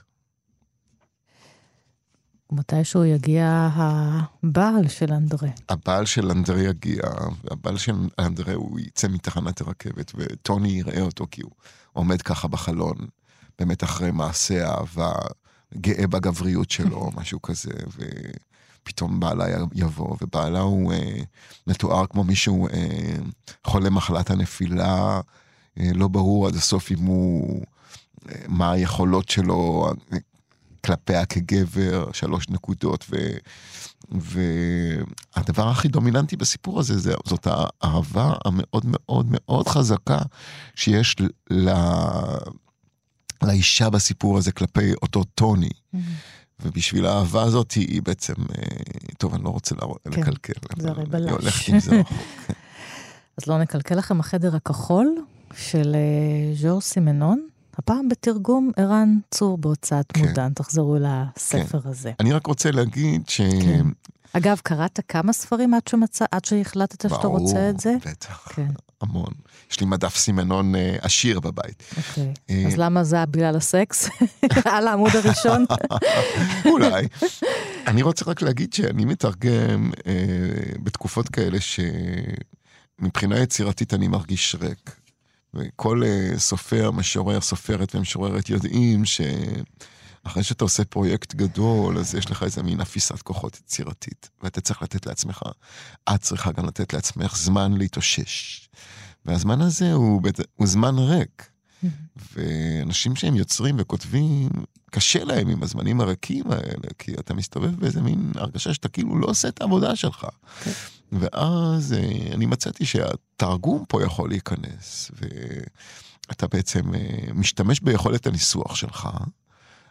מתישהו יגיע הבעל של אנדרה. הבעל של אנדרי יגיע, והבעל של אנדרי הוא יצא מתחנת הרכבת, וטוני יראה אותו כי הוא עומד ככה בחלון, באמת אחרי מעשה אהבה, גאה בגבריות שלו, משהו כזה, ופתאום בעלה יבוא, ובעלה הוא אה, מתואר כמו מישהו אה, חולה מחלת הנפילה, אה, לא ברור עד הסוף אם הוא, אה, מה היכולות שלו, אה, כלפיה כגבר, שלוש נקודות, ו... והדבר הכי דומיננטי בסיפור הזה, זה, זאת האהבה המאוד מאוד מאוד חזקה שיש ל... לאישה בסיפור הזה כלפי אותו טוני. ובשביל האהבה הזאת היא בעצם, אה, טוב, אני לא רוצה לה- כן, לקלקל. זה הרי בלש. הולכת עם זה רחוק. <laughs> אז לא נקלקל לכם החדר הכחול של אה, ז'ור סימנון, הפעם בתרגום ערן צור בהוצאת כן. מודן. תחזרו לספר הזה. אני רק רוצה להגיד ש... כן. אגב, קראת כמה ספרים עד, שמצא, עד שהחלטת שאתה רוצה את זה? בטח, כן, המון. יש לי מדף סימנון אה, עשיר בבית. אוקיי. אה, אז למה זה בגלל הסקס? <laughs> על העמוד הראשון? <laughs> אולי. אני רוצה רק להגיד שאני מתרגם אה, בתקופות כאלה שמבחינה יצירתית אני מרגיש ריק. וכל סופר, משורר, סופרת ומשוררת יודעים שאחרי שאתה עושה פרויקט גדול, אז יש לך איזה מין אפיסת כוחות יצירתית, ואתה צריך לתת לעצמך, את צריכה גם לתת לעצמך זמן להתאושש. והזמן הזה הוא, הוא זמן ריק. ואנשים שהם יוצרים וכותבים, קשה להם עם הזמנים הריקים האלה, כי אתה מסתובב באיזה מין הרגשה שאתה כאילו לא עושה את העבודה שלך. ואז אה, אני מצאתי שהתרגום פה יכול להיכנס, ואתה בעצם אה, משתמש ביכולת הניסוח שלך,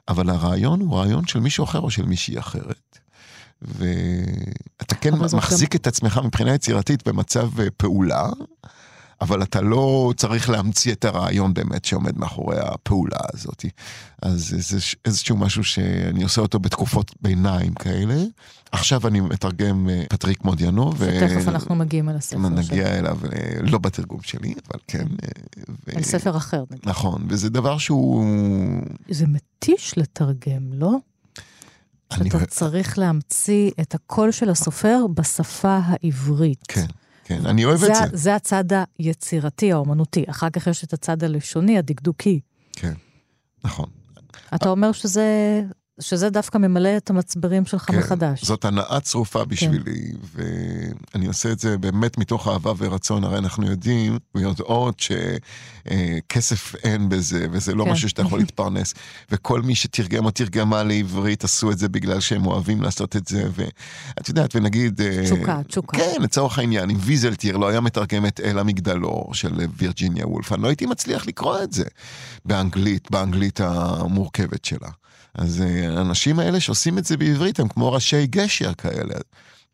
אבל הרעיון הוא רעיון של מישהו אחר או של מישהי אחרת. ואתה כן מחזיק את עצמך מבחינה יצירתית במצב אה, פעולה, אבל אתה לא צריך להמציא את הרעיון באמת שעומד מאחורי הפעולה הזאת. אז זה איזשהו משהו שאני עושה אותו בתקופות ביניים כאלה. עכשיו אני מתרגם אה, פטריק מודיאנו. ותכף אנחנו מגיעים אל הספר שלו. נגיע אליו, אה, לא בתרגום שלי, אבל כן. אל ספר אחר נגיד. נכון, וזה דבר שהוא... זה מתיש לתרגם, לא? שאתה צריך להמציא את הקול של הסופר בשפה העברית. כן. כן, אני אוהב זה, את זה. זה הצד היצירתי, האומנותי. אחר כך יש את הצד הלשוני, הדקדוקי. כן, נכון. אתה אומר שזה שזה דווקא ממלא את המצברים שלך כן, מחדש. זאת הנאה צרופה בשבילי, כן. ואני עושה את זה באמת מתוך אהבה ורצון. הרי אנחנו יודעים ויודעות שכסף אין בזה, וזה לא כן. משהו שאתה יכול <laughs> להתפרנס. וכל מי שתרגם או תרגמה לעברית עשו את זה בגלל שהם אוהבים לעשות את זה. ואת יודעת, ונגיד... אה, תשוקה, תשוקה. כן, לצורך העניין, אם ויזלטיר לא היה מתרגם את אל המגדלור של וירג'יניה וולף, אני לא הייתי מצליח לקרוא את זה באנגלית, באנגלית המורכבת שלה. אז אה, האנשים האלה שעושים את זה בעברית הם כמו ראשי גשר כאלה,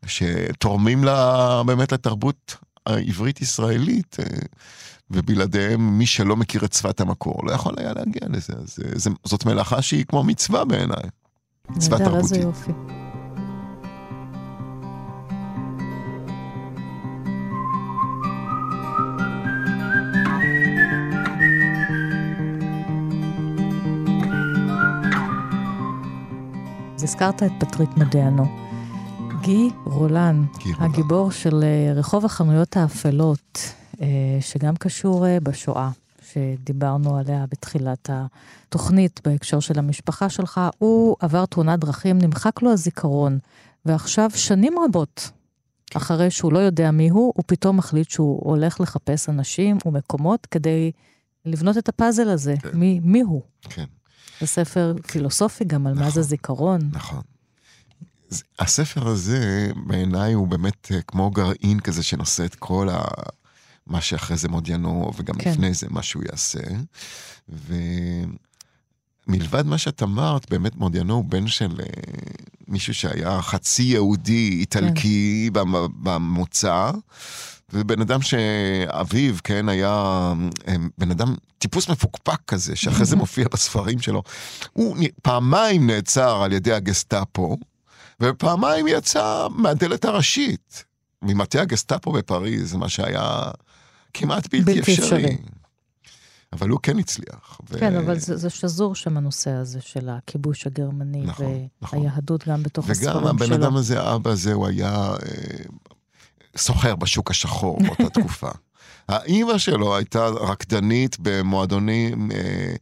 שתורמים לה, באמת לתרבות העברית-ישראלית, אה, ובלעדיהם מי שלא מכיר את שפת המקור לא יכול היה להגיע לזה. אז אה, זאת מלאכה שהיא כמו מצווה בעיניי. מצווה תרבותית. אז הזכרת את פטריק מדיאנו. גי רולן, גי הגיבור רולן. של אה, רחוב החנויות האפלות, אה, שגם קשור אה, בשואה, שדיברנו עליה בתחילת התוכנית בהקשר של המשפחה שלך, הוא עבר תאונת דרכים, נמחק לו הזיכרון, ועכשיו שנים רבות, כן. אחרי שהוא לא יודע מי הוא, הוא פתאום מחליט שהוא הולך לחפש אנשים ומקומות כדי לבנות את הפאזל הזה, כן. מי, מי הוא. כן. זה ספר פילוסופי גם על נכון, מה זה זיכרון. נכון. הספר הזה בעיניי הוא באמת אה, כמו גרעין כזה שנושא את כל ה... מה שאחרי זה מודיענו, וגם כן. לפני זה מה שהוא יעשה. ומלבד מה שאת אמרת, באמת מודיענו הוא בן של אה, מישהו שהיה חצי יהודי איטלקי כן. במוצא, ובן אדם שאביו, כן, היה בן אדם, טיפוס מפוקפק כזה, שאחרי זה <laughs> מופיע בספרים שלו. הוא פעמיים נעצר על ידי הגסטאפו, ופעמיים יצא מהדלת הראשית, ממטה הגסטאפו בפריז, מה שהיה כמעט בלתי, בלתי אפשרי. אפשרי. אבל הוא כן הצליח. כן, ו... אבל זה, זה שזור שם הנושא הזה של הכיבוש הגרמני, נכון, והיהדות נכון. גם בתוך הספרים שלו. וגם הבן אדם הזה, האבא הזה, הוא היה אה, סוחר בשוק השחור באותה <laughs> תקופה. האימא שלו הייתה רקדנית במועדונים, אה,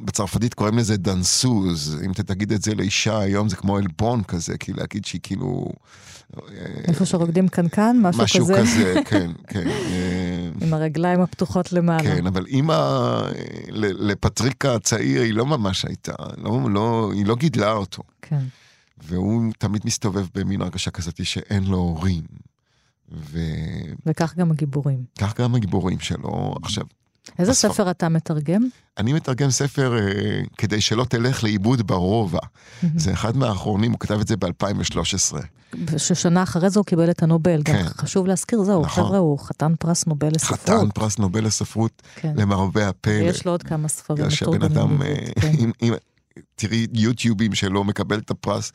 בצרפתית קוראים לזה דנסוז, אם אתה תגיד את זה לאישה היום זה כמו עלבון כזה, כי להגיד שהיא כאילו... אה, איפה שרוקדים קנקן, משהו, משהו כזה. משהו כזה, <laughs> כן, כן. אה, עם הרגליים הפתוחות למעלה. כן, אבל אימא, לפטריקה הצעיר היא לא ממש הייתה, לא, לא, היא לא גידלה אותו. כן. והוא תמיד מסתובב במין הרגשה כזאת שאין לו הורים. ו... וכך גם הגיבורים. כך גם הגיבורים שלו. עכשיו... איזה הספר... ספר אתה מתרגם? אני מתרגם ספר אה, כדי שלא תלך לאיבוד ברובע. Mm-hmm. זה אחד מהאחרונים, הוא כתב את זה ב-2013. ששנה אחרי זה הוא קיבל את הנובל. כן. גם חשוב להזכיר, זהו, נכון. חבר'ה, הוא חתן פרס נובל לספרות. חתן פרס נובל לספרות, כן. למרבה הפלא. ויש לו עוד כמה ספרים מתורגמים. שהבן אדם, אה, כן. עם, עם, תראי יוטיובים שלו מקבל את הפרס.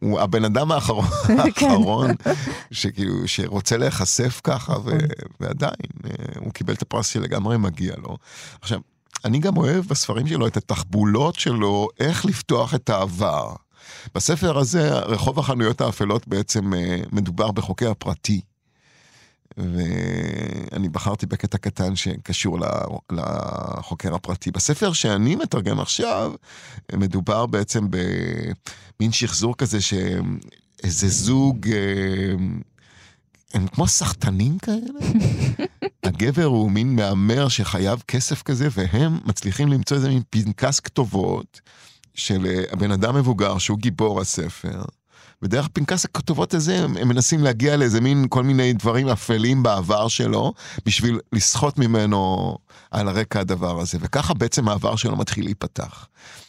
הוא הבן אדם האחרון, <laughs> כן. האחרון שכאילו, שרוצה להיחשף ככה, ו. ועדיין, אה, הוא קיבל את הפרס שלגמרי מגיע לו. עכשיו, אני גם אוהב בספרים שלו את התחבולות שלו, איך לפתוח את העבר. בספר הזה, רחוב החנויות האפלות בעצם אה, מדובר בחוקי הפרטי. ואני בחרתי בקטע קטן שקשור לחוקר הפרטי. בספר שאני מתרגם עכשיו, מדובר בעצם במין שחזור כזה שאיזה זוג... אה, הם כמו סחטנים כאלה. <laughs> הגבר הוא מין מהמר שחייב כסף כזה, והם מצליחים למצוא איזה מין פנקס כתובות של הבן אדם מבוגר שהוא גיבור הספר. ודרך פנקס הכתובות הזה הם, הם מנסים להגיע לאיזה מין כל מיני דברים אפלים בעבר שלו, בשביל לסחוט ממנו על הרקע הדבר הזה. וככה בעצם העבר שלו מתחיל להיפתח.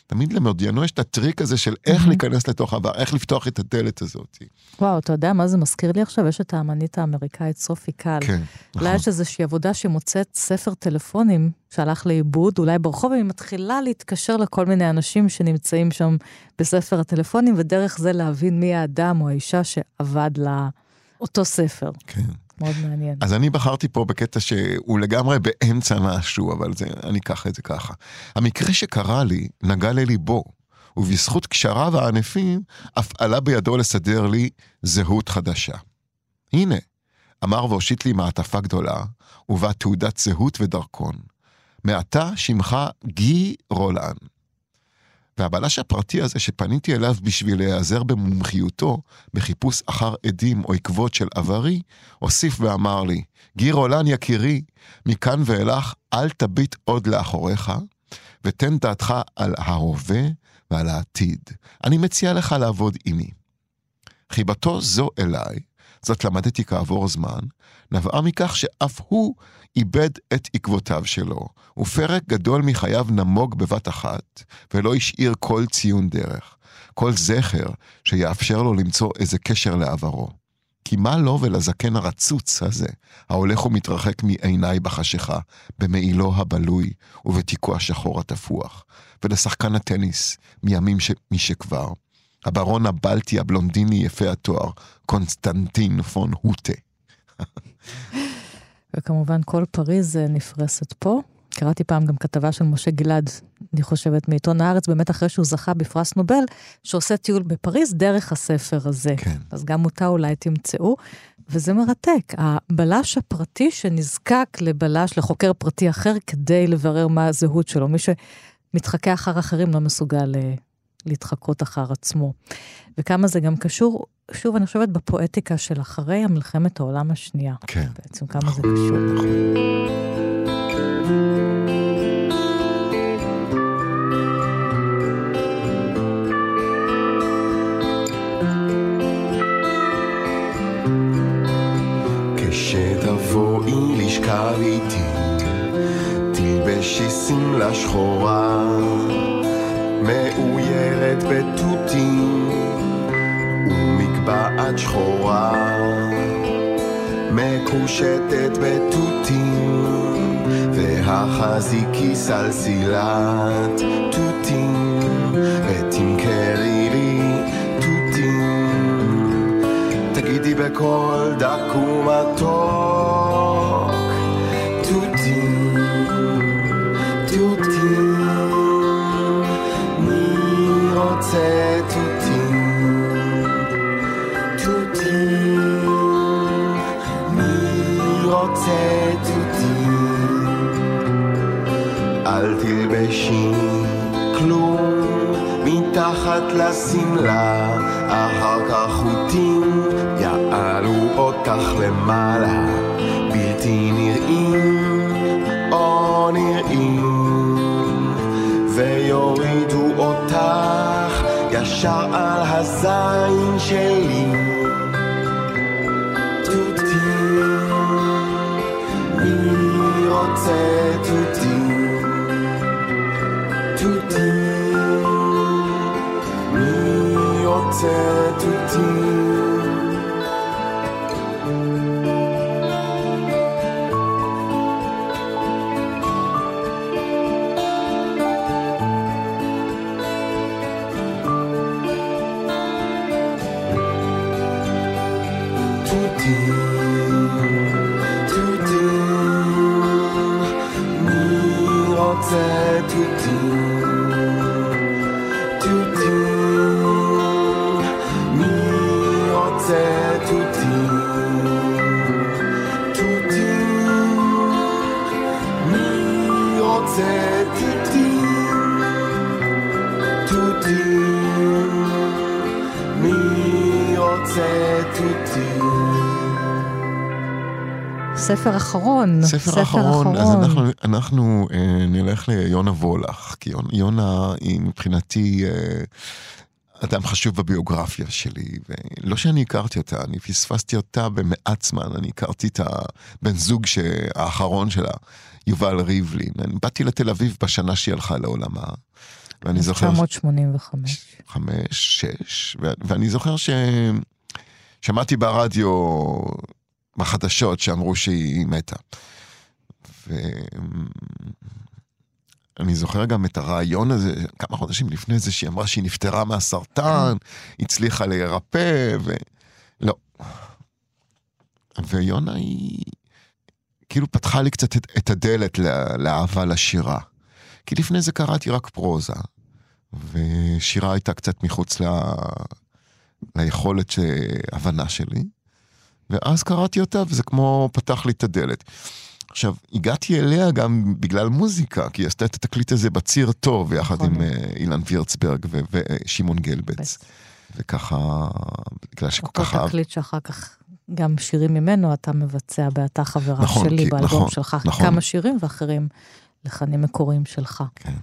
תמיד למודיענו יש את הטריק הזה של איך להיכנס לתוך העבר, איך לפתוח את הדלת הזאת. וואו, אתה יודע מה זה מזכיר לי עכשיו? יש את האמנית האמריקאית סופי קל. כן, אולי נכון. יש איזושהי עבודה שמוצאת ספר טלפונים שהלך לאיבוד, אולי ברחוב, והיא מתחילה להתקשר לכל מיני אנשים שנמצאים שם בספר הטלפונים, ודרך זה להבין מי האדם או האישה שעבד לאותו ספר. כן. מאוד מעניין. אז אני בחרתי פה בקטע שהוא לגמרי באמצע משהו, אבל זה, אני אקח את זה ככה. המקרה שקרה לי נגע לליבו, ובזכות קשריו הענפים, אף עלה בידו לסדר לי זהות חדשה. הנה, אמר והושיט לי מעטפה גדולה, ובה תעודת זהות ודרכון. מעתה שמך גי רולן. והבלש הפרטי הזה שפניתי אליו בשביל להיעזר במומחיותו בחיפוש אחר עדים או עקבות של עברי, הוסיף ואמר לי, גי רולן יקירי, מכאן ואילך אל תביט עוד לאחוריך, ותן דעתך על ההווה ועל העתיד. אני מציע לך לעבוד עימי. חיבתו זו אליי, זאת למדתי כעבור זמן, נבעה מכך שאף הוא איבד את עקבותיו שלו, ופרק גדול מחייו נמוג בבת אחת, ולא השאיר כל ציון דרך, כל זכר שיאפשר לו למצוא איזה קשר לעברו. כי מה לו ולזקן הרצוץ הזה, ההולך ומתרחק מעיניי בחשיכה, במעילו הבלוי ובתיקו השחור התפוח, ולשחקן הטניס מימים ש... משכבר, הברון הבלטי הבלונדיני יפה התואר, קונסטנטין פון הוטה. וכמובן כל פריז אה, נפרסת פה. קראתי פעם גם כתבה של משה גלעד, אני חושבת, מעיתון הארץ, באמת אחרי שהוא זכה בפרס נובל, שעושה טיול בפריז דרך הספר הזה. כן. אז גם אותה אולי תמצאו, וזה מרתק. הבלש הפרטי שנזקק לבלש, לחוקר פרטי אחר, כדי לברר מה הזהות שלו. מי שמתחקה אחר אחרים לא מסוגל אה, להתחקות אחר עצמו. וכמה זה גם קשור, שוב, אני חושבת בפואטיקה של אחרי המלחמת העולם השנייה. כן. בעצם כמה זה קשור. כשתבואי לשכב איתי, תלבשי שמלה שחורה, מאוירת בתותים ומקבעת שחורה, מקושטת בתותים, והחזיקי סלסילת תותים, ותמכרי לי תותים. תגידי בקול דק ומתוק, מתחת לשמלה, אחר כך חוטים יעלו אותך למעלה, בלתי נראים ישר על הזין שלי. תותים, מי רוצה תותים? תותים, מי רוצה תותים? מי רוצה תותים? תותים, מי רוצה תותים? תותים, מי רוצה תותים? תותים, מי רוצה תותים? ספר אחרון. ספר אחרון, אז אנחנו, אנחנו אה, נלך ליונה וולך, כי יונה, היא מבחינתי אה, אדם חשוב בביוגרפיה שלי, ולא שאני הכרתי אותה, אני פספסתי אותה במעט זמן, אני הכרתי את הבן זוג ש... האחרון שלה, יובל ריבלין. אני באתי לתל אביב בשנה שהיא הלכה לעולמה. ואני זוכר... 1985. חמש, שש, ו- ואני זוכר ששמעתי ברדיו, בחדשות, שאמרו שהיא מתה. ואני זוכר גם את הרעיון הזה, כמה חודשים לפני זה, שהיא אמרה שהיא נפטרה מהסרטן, הצליחה להירפא, ו... לא. ויונה היא כאילו פתחה לי קצת את, הדלת לה- לאהבה לשירה. כי לפני זה קראתי רק פרוזה, ושירה הייתה קצת מחוץ ל... ליכולת ש... הבנה שלי, ואז קראתי אותה וזה כמו פתח לי את הדלת. עכשיו, הגעתי אליה גם בגלל מוזיקה, כי היא עשתה את התקליט הזה בציר טוב, יחד נכון. עם אה, אילן וירצברג ושמעון גלבץ. וככה, בגלל שכל אותו כך אהב... תקליט שאחר כך גם שירים ממנו אתה מבצע ב"אתה חברה נכון, שלי" כי- באלבום נכון, שלך. נכון. כמה שירים ואחרים לחנים מקוריים שלך. כן.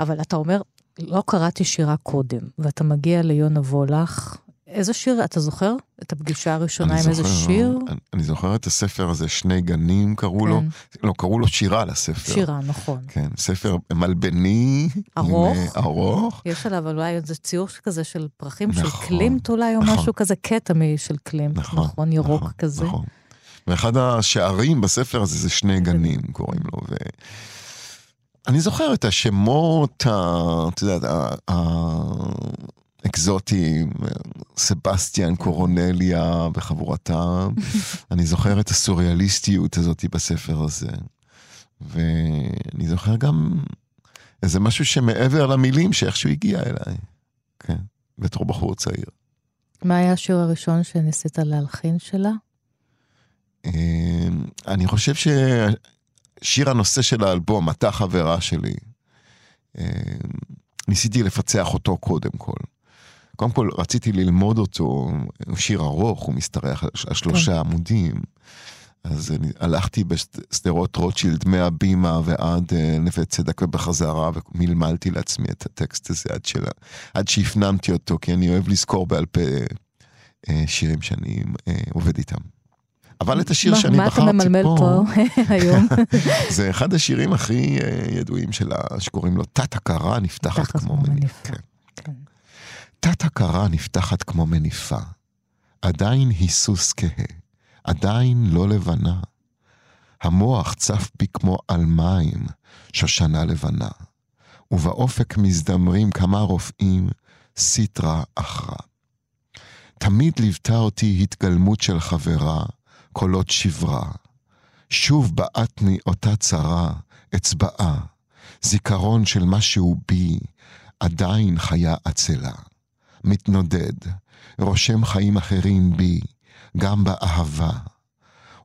אבל אתה אומר, לא קראתי שירה קודם, ואתה מגיע ליונה וולך. איזה שיר, אתה זוכר את הפגישה הראשונה עם איזה זוכר- שיר? אני, אני זוכר את הספר הזה, שני גנים קראו לו, כן. לא, קראו לו שירה לספר. שירה, נכון. כן, ספר מלבני. ארוך. עם, אה, ארוך. יש עליו אולי איזה ציור כזה של פרחים, של נכון, קלימט אולי, או נכון. משהו כזה, קטע של קלימט, נכון, נכון, ירוק נכון, כזה. נכון. ואחד השערים בספר הזה זה שני גנים, קוראים לו. ו... אני זוכר את השמות, ה- את יודעת, ה- האקזוטיים, סבסטיאן, קורונליה וחבורתם. <laughs> אני זוכר את הסוריאליסטיות הזאת בספר הזה. ואני זוכר גם איזה משהו שמעבר למילים שאיכשהו הגיע אליי. כן, בתור בחור צעיר. מה היה השיר הראשון שניסית להלחין שלה? אמ, אני חושב ששיר הנושא של האלבום, אתה חברה שלי, אמ, ניסיתי לפצח אותו קודם כל. קודם כל, רציתי ללמוד אותו, הוא שיר ארוך, הוא משתרח על שלושה עמודים. אז אני הלכתי בשדרות רוטשילד מהבימה ועד אה, נווה צדק ובחזרה, ומלמלתי לעצמי את הטקסט הזה עד, שלה, עד שהפנמתי אותו, כי אני אוהב לזכור בעל פה אה, שירים שאני אה, עובד איתם. אבל את השיר מה- שאני מה בחרתי אתה ממלמל פה <laughs> היום? <laughs> זה אחד השירים הכי ידועים שלה, שקוראים לו תת הכרה נפתחת כמו. מניפה. כן. כן. תת הכרה נפתחת כמו מניפה, עדיין היסוס כהה, עדיין לא לבנה. המוח צף בי כמו על מים, שושנה לבנה. ובאופק מזדמרים כמה רופאים, סיטרה אחרה. תמיד ליוותה אותי התגלמות של חברה, קולות שברה. שוב בעטני אותה צרה, אצבעה, זיכרון של משהו בי, עדיין חיה עצלה. מתנודד, רושם חיים אחרים בי, גם באהבה.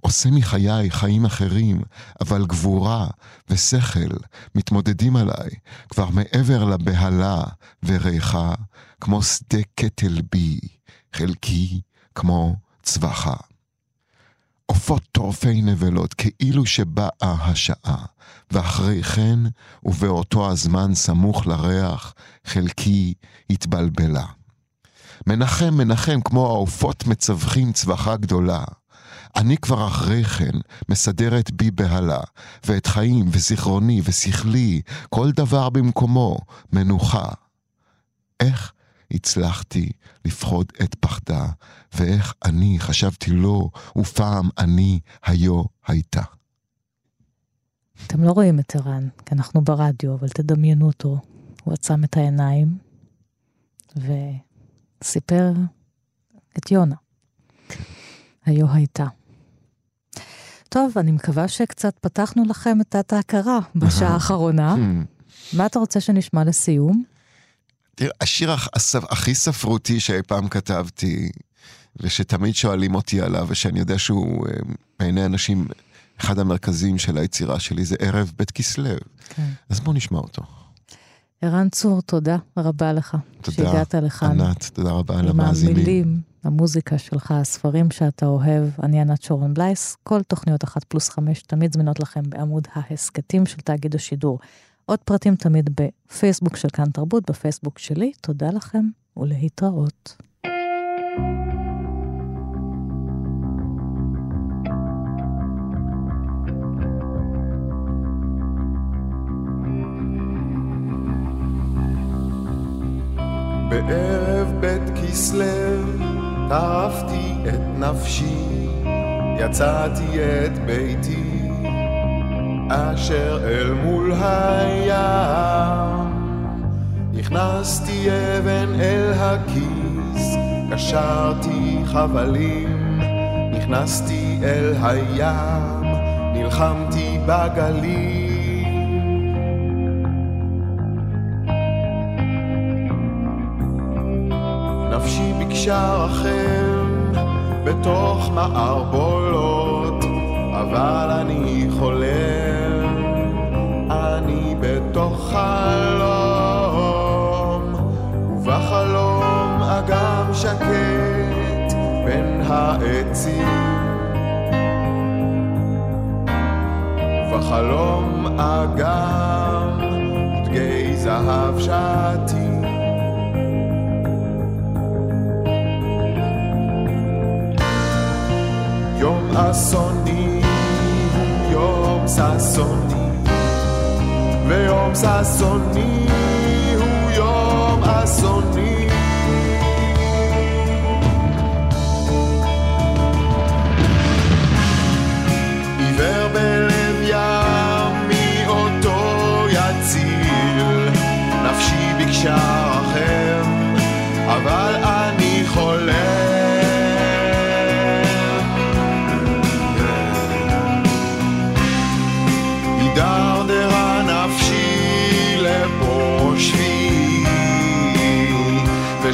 עושה מחיי חיים אחרים, אבל גבורה ושכל מתמודדים עליי, כבר מעבר לבהלה וריחה, כמו שדה קטל בי, חלקי כמו צווחה. עופות טורפי נבלות, כאילו שבאה השעה, ואחרי כן, ובאותו הזמן סמוך לריח, חלקי התבלבלה. מנחם, מנחם, כמו העופות מצווחים צווחה גדולה. אני כבר אחרי כן מסדרת בי בהלה, ואת חיים וזיכרוני ושכלי, כל דבר במקומו, מנוחה. איך הצלחתי לפחוד את פחדה, ואיך אני חשבתי לו, ופעם אני היו הייתה. אתם לא רואים את ערן, כי אנחנו ברדיו, אבל תדמיינו אותו. הוא עצם את העיניים וסיפר את יונה. היו הייתה. טוב, אני מקווה שקצת פתחנו לכם את תת ההכרה בשעה האחרונה. מה אתה רוצה שנשמע לסיום? תראה, השיר הכי ספרותי שאי פעם כתבתי, ושתמיד שואלים אותי עליו, ושאני יודע שהוא אה, בעיני אנשים אחד המרכזיים של היצירה שלי, זה ערב בית כסלו. כן. אז בואו נשמע אותו. ערן צור, תודה רבה לך תודה, שהגעת לכאן. ענת, תודה רבה על עם המאזינים. המילים, המוזיקה שלך, הספרים שאתה אוהב. אני ענת שרון בלייס, כל תוכניות אחת פלוס חמש תמיד זמינות לכם בעמוד ההסכתים של תאגיד השידור. עוד פרטים תמיד בפייסבוק של כאן תרבות, בפייסבוק שלי. תודה לכם ולהתראות. בערב בית כסלו טרפתי את נפשי, יצאתי את ביתי, אשר אל מול הים. הכנסתי אבן אל הכיס, קשרתי חבלים, נכנסתי אל הים, נלחמתי בגליל. רחם בתוך מערבולות, אבל אני חולם, אני בתוך חלום, ובחלום אגם שקט בין העצים. ובחלום אגם דגי זהב שעתי. אסוני הוא יום ששוני, ויום ששוני הוא יום אסוני.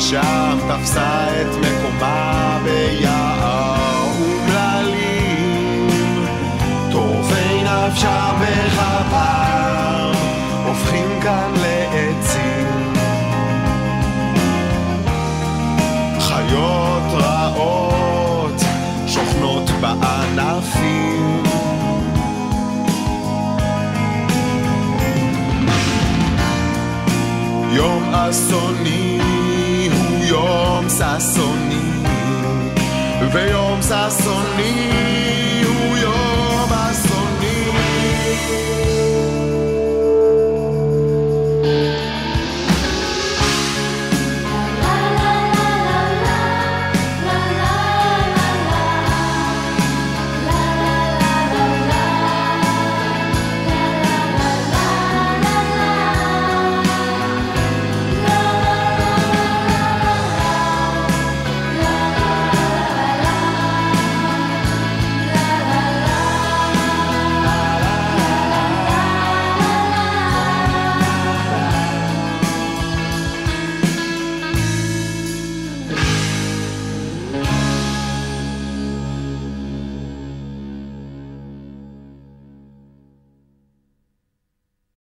ושם תפסה את מקומה ביער אומללים. טורפי נפשה בכפר, הופכים כאן לעצים. חיות רעות שוכנות בענפים. יום יום ששוני, ויום ששוני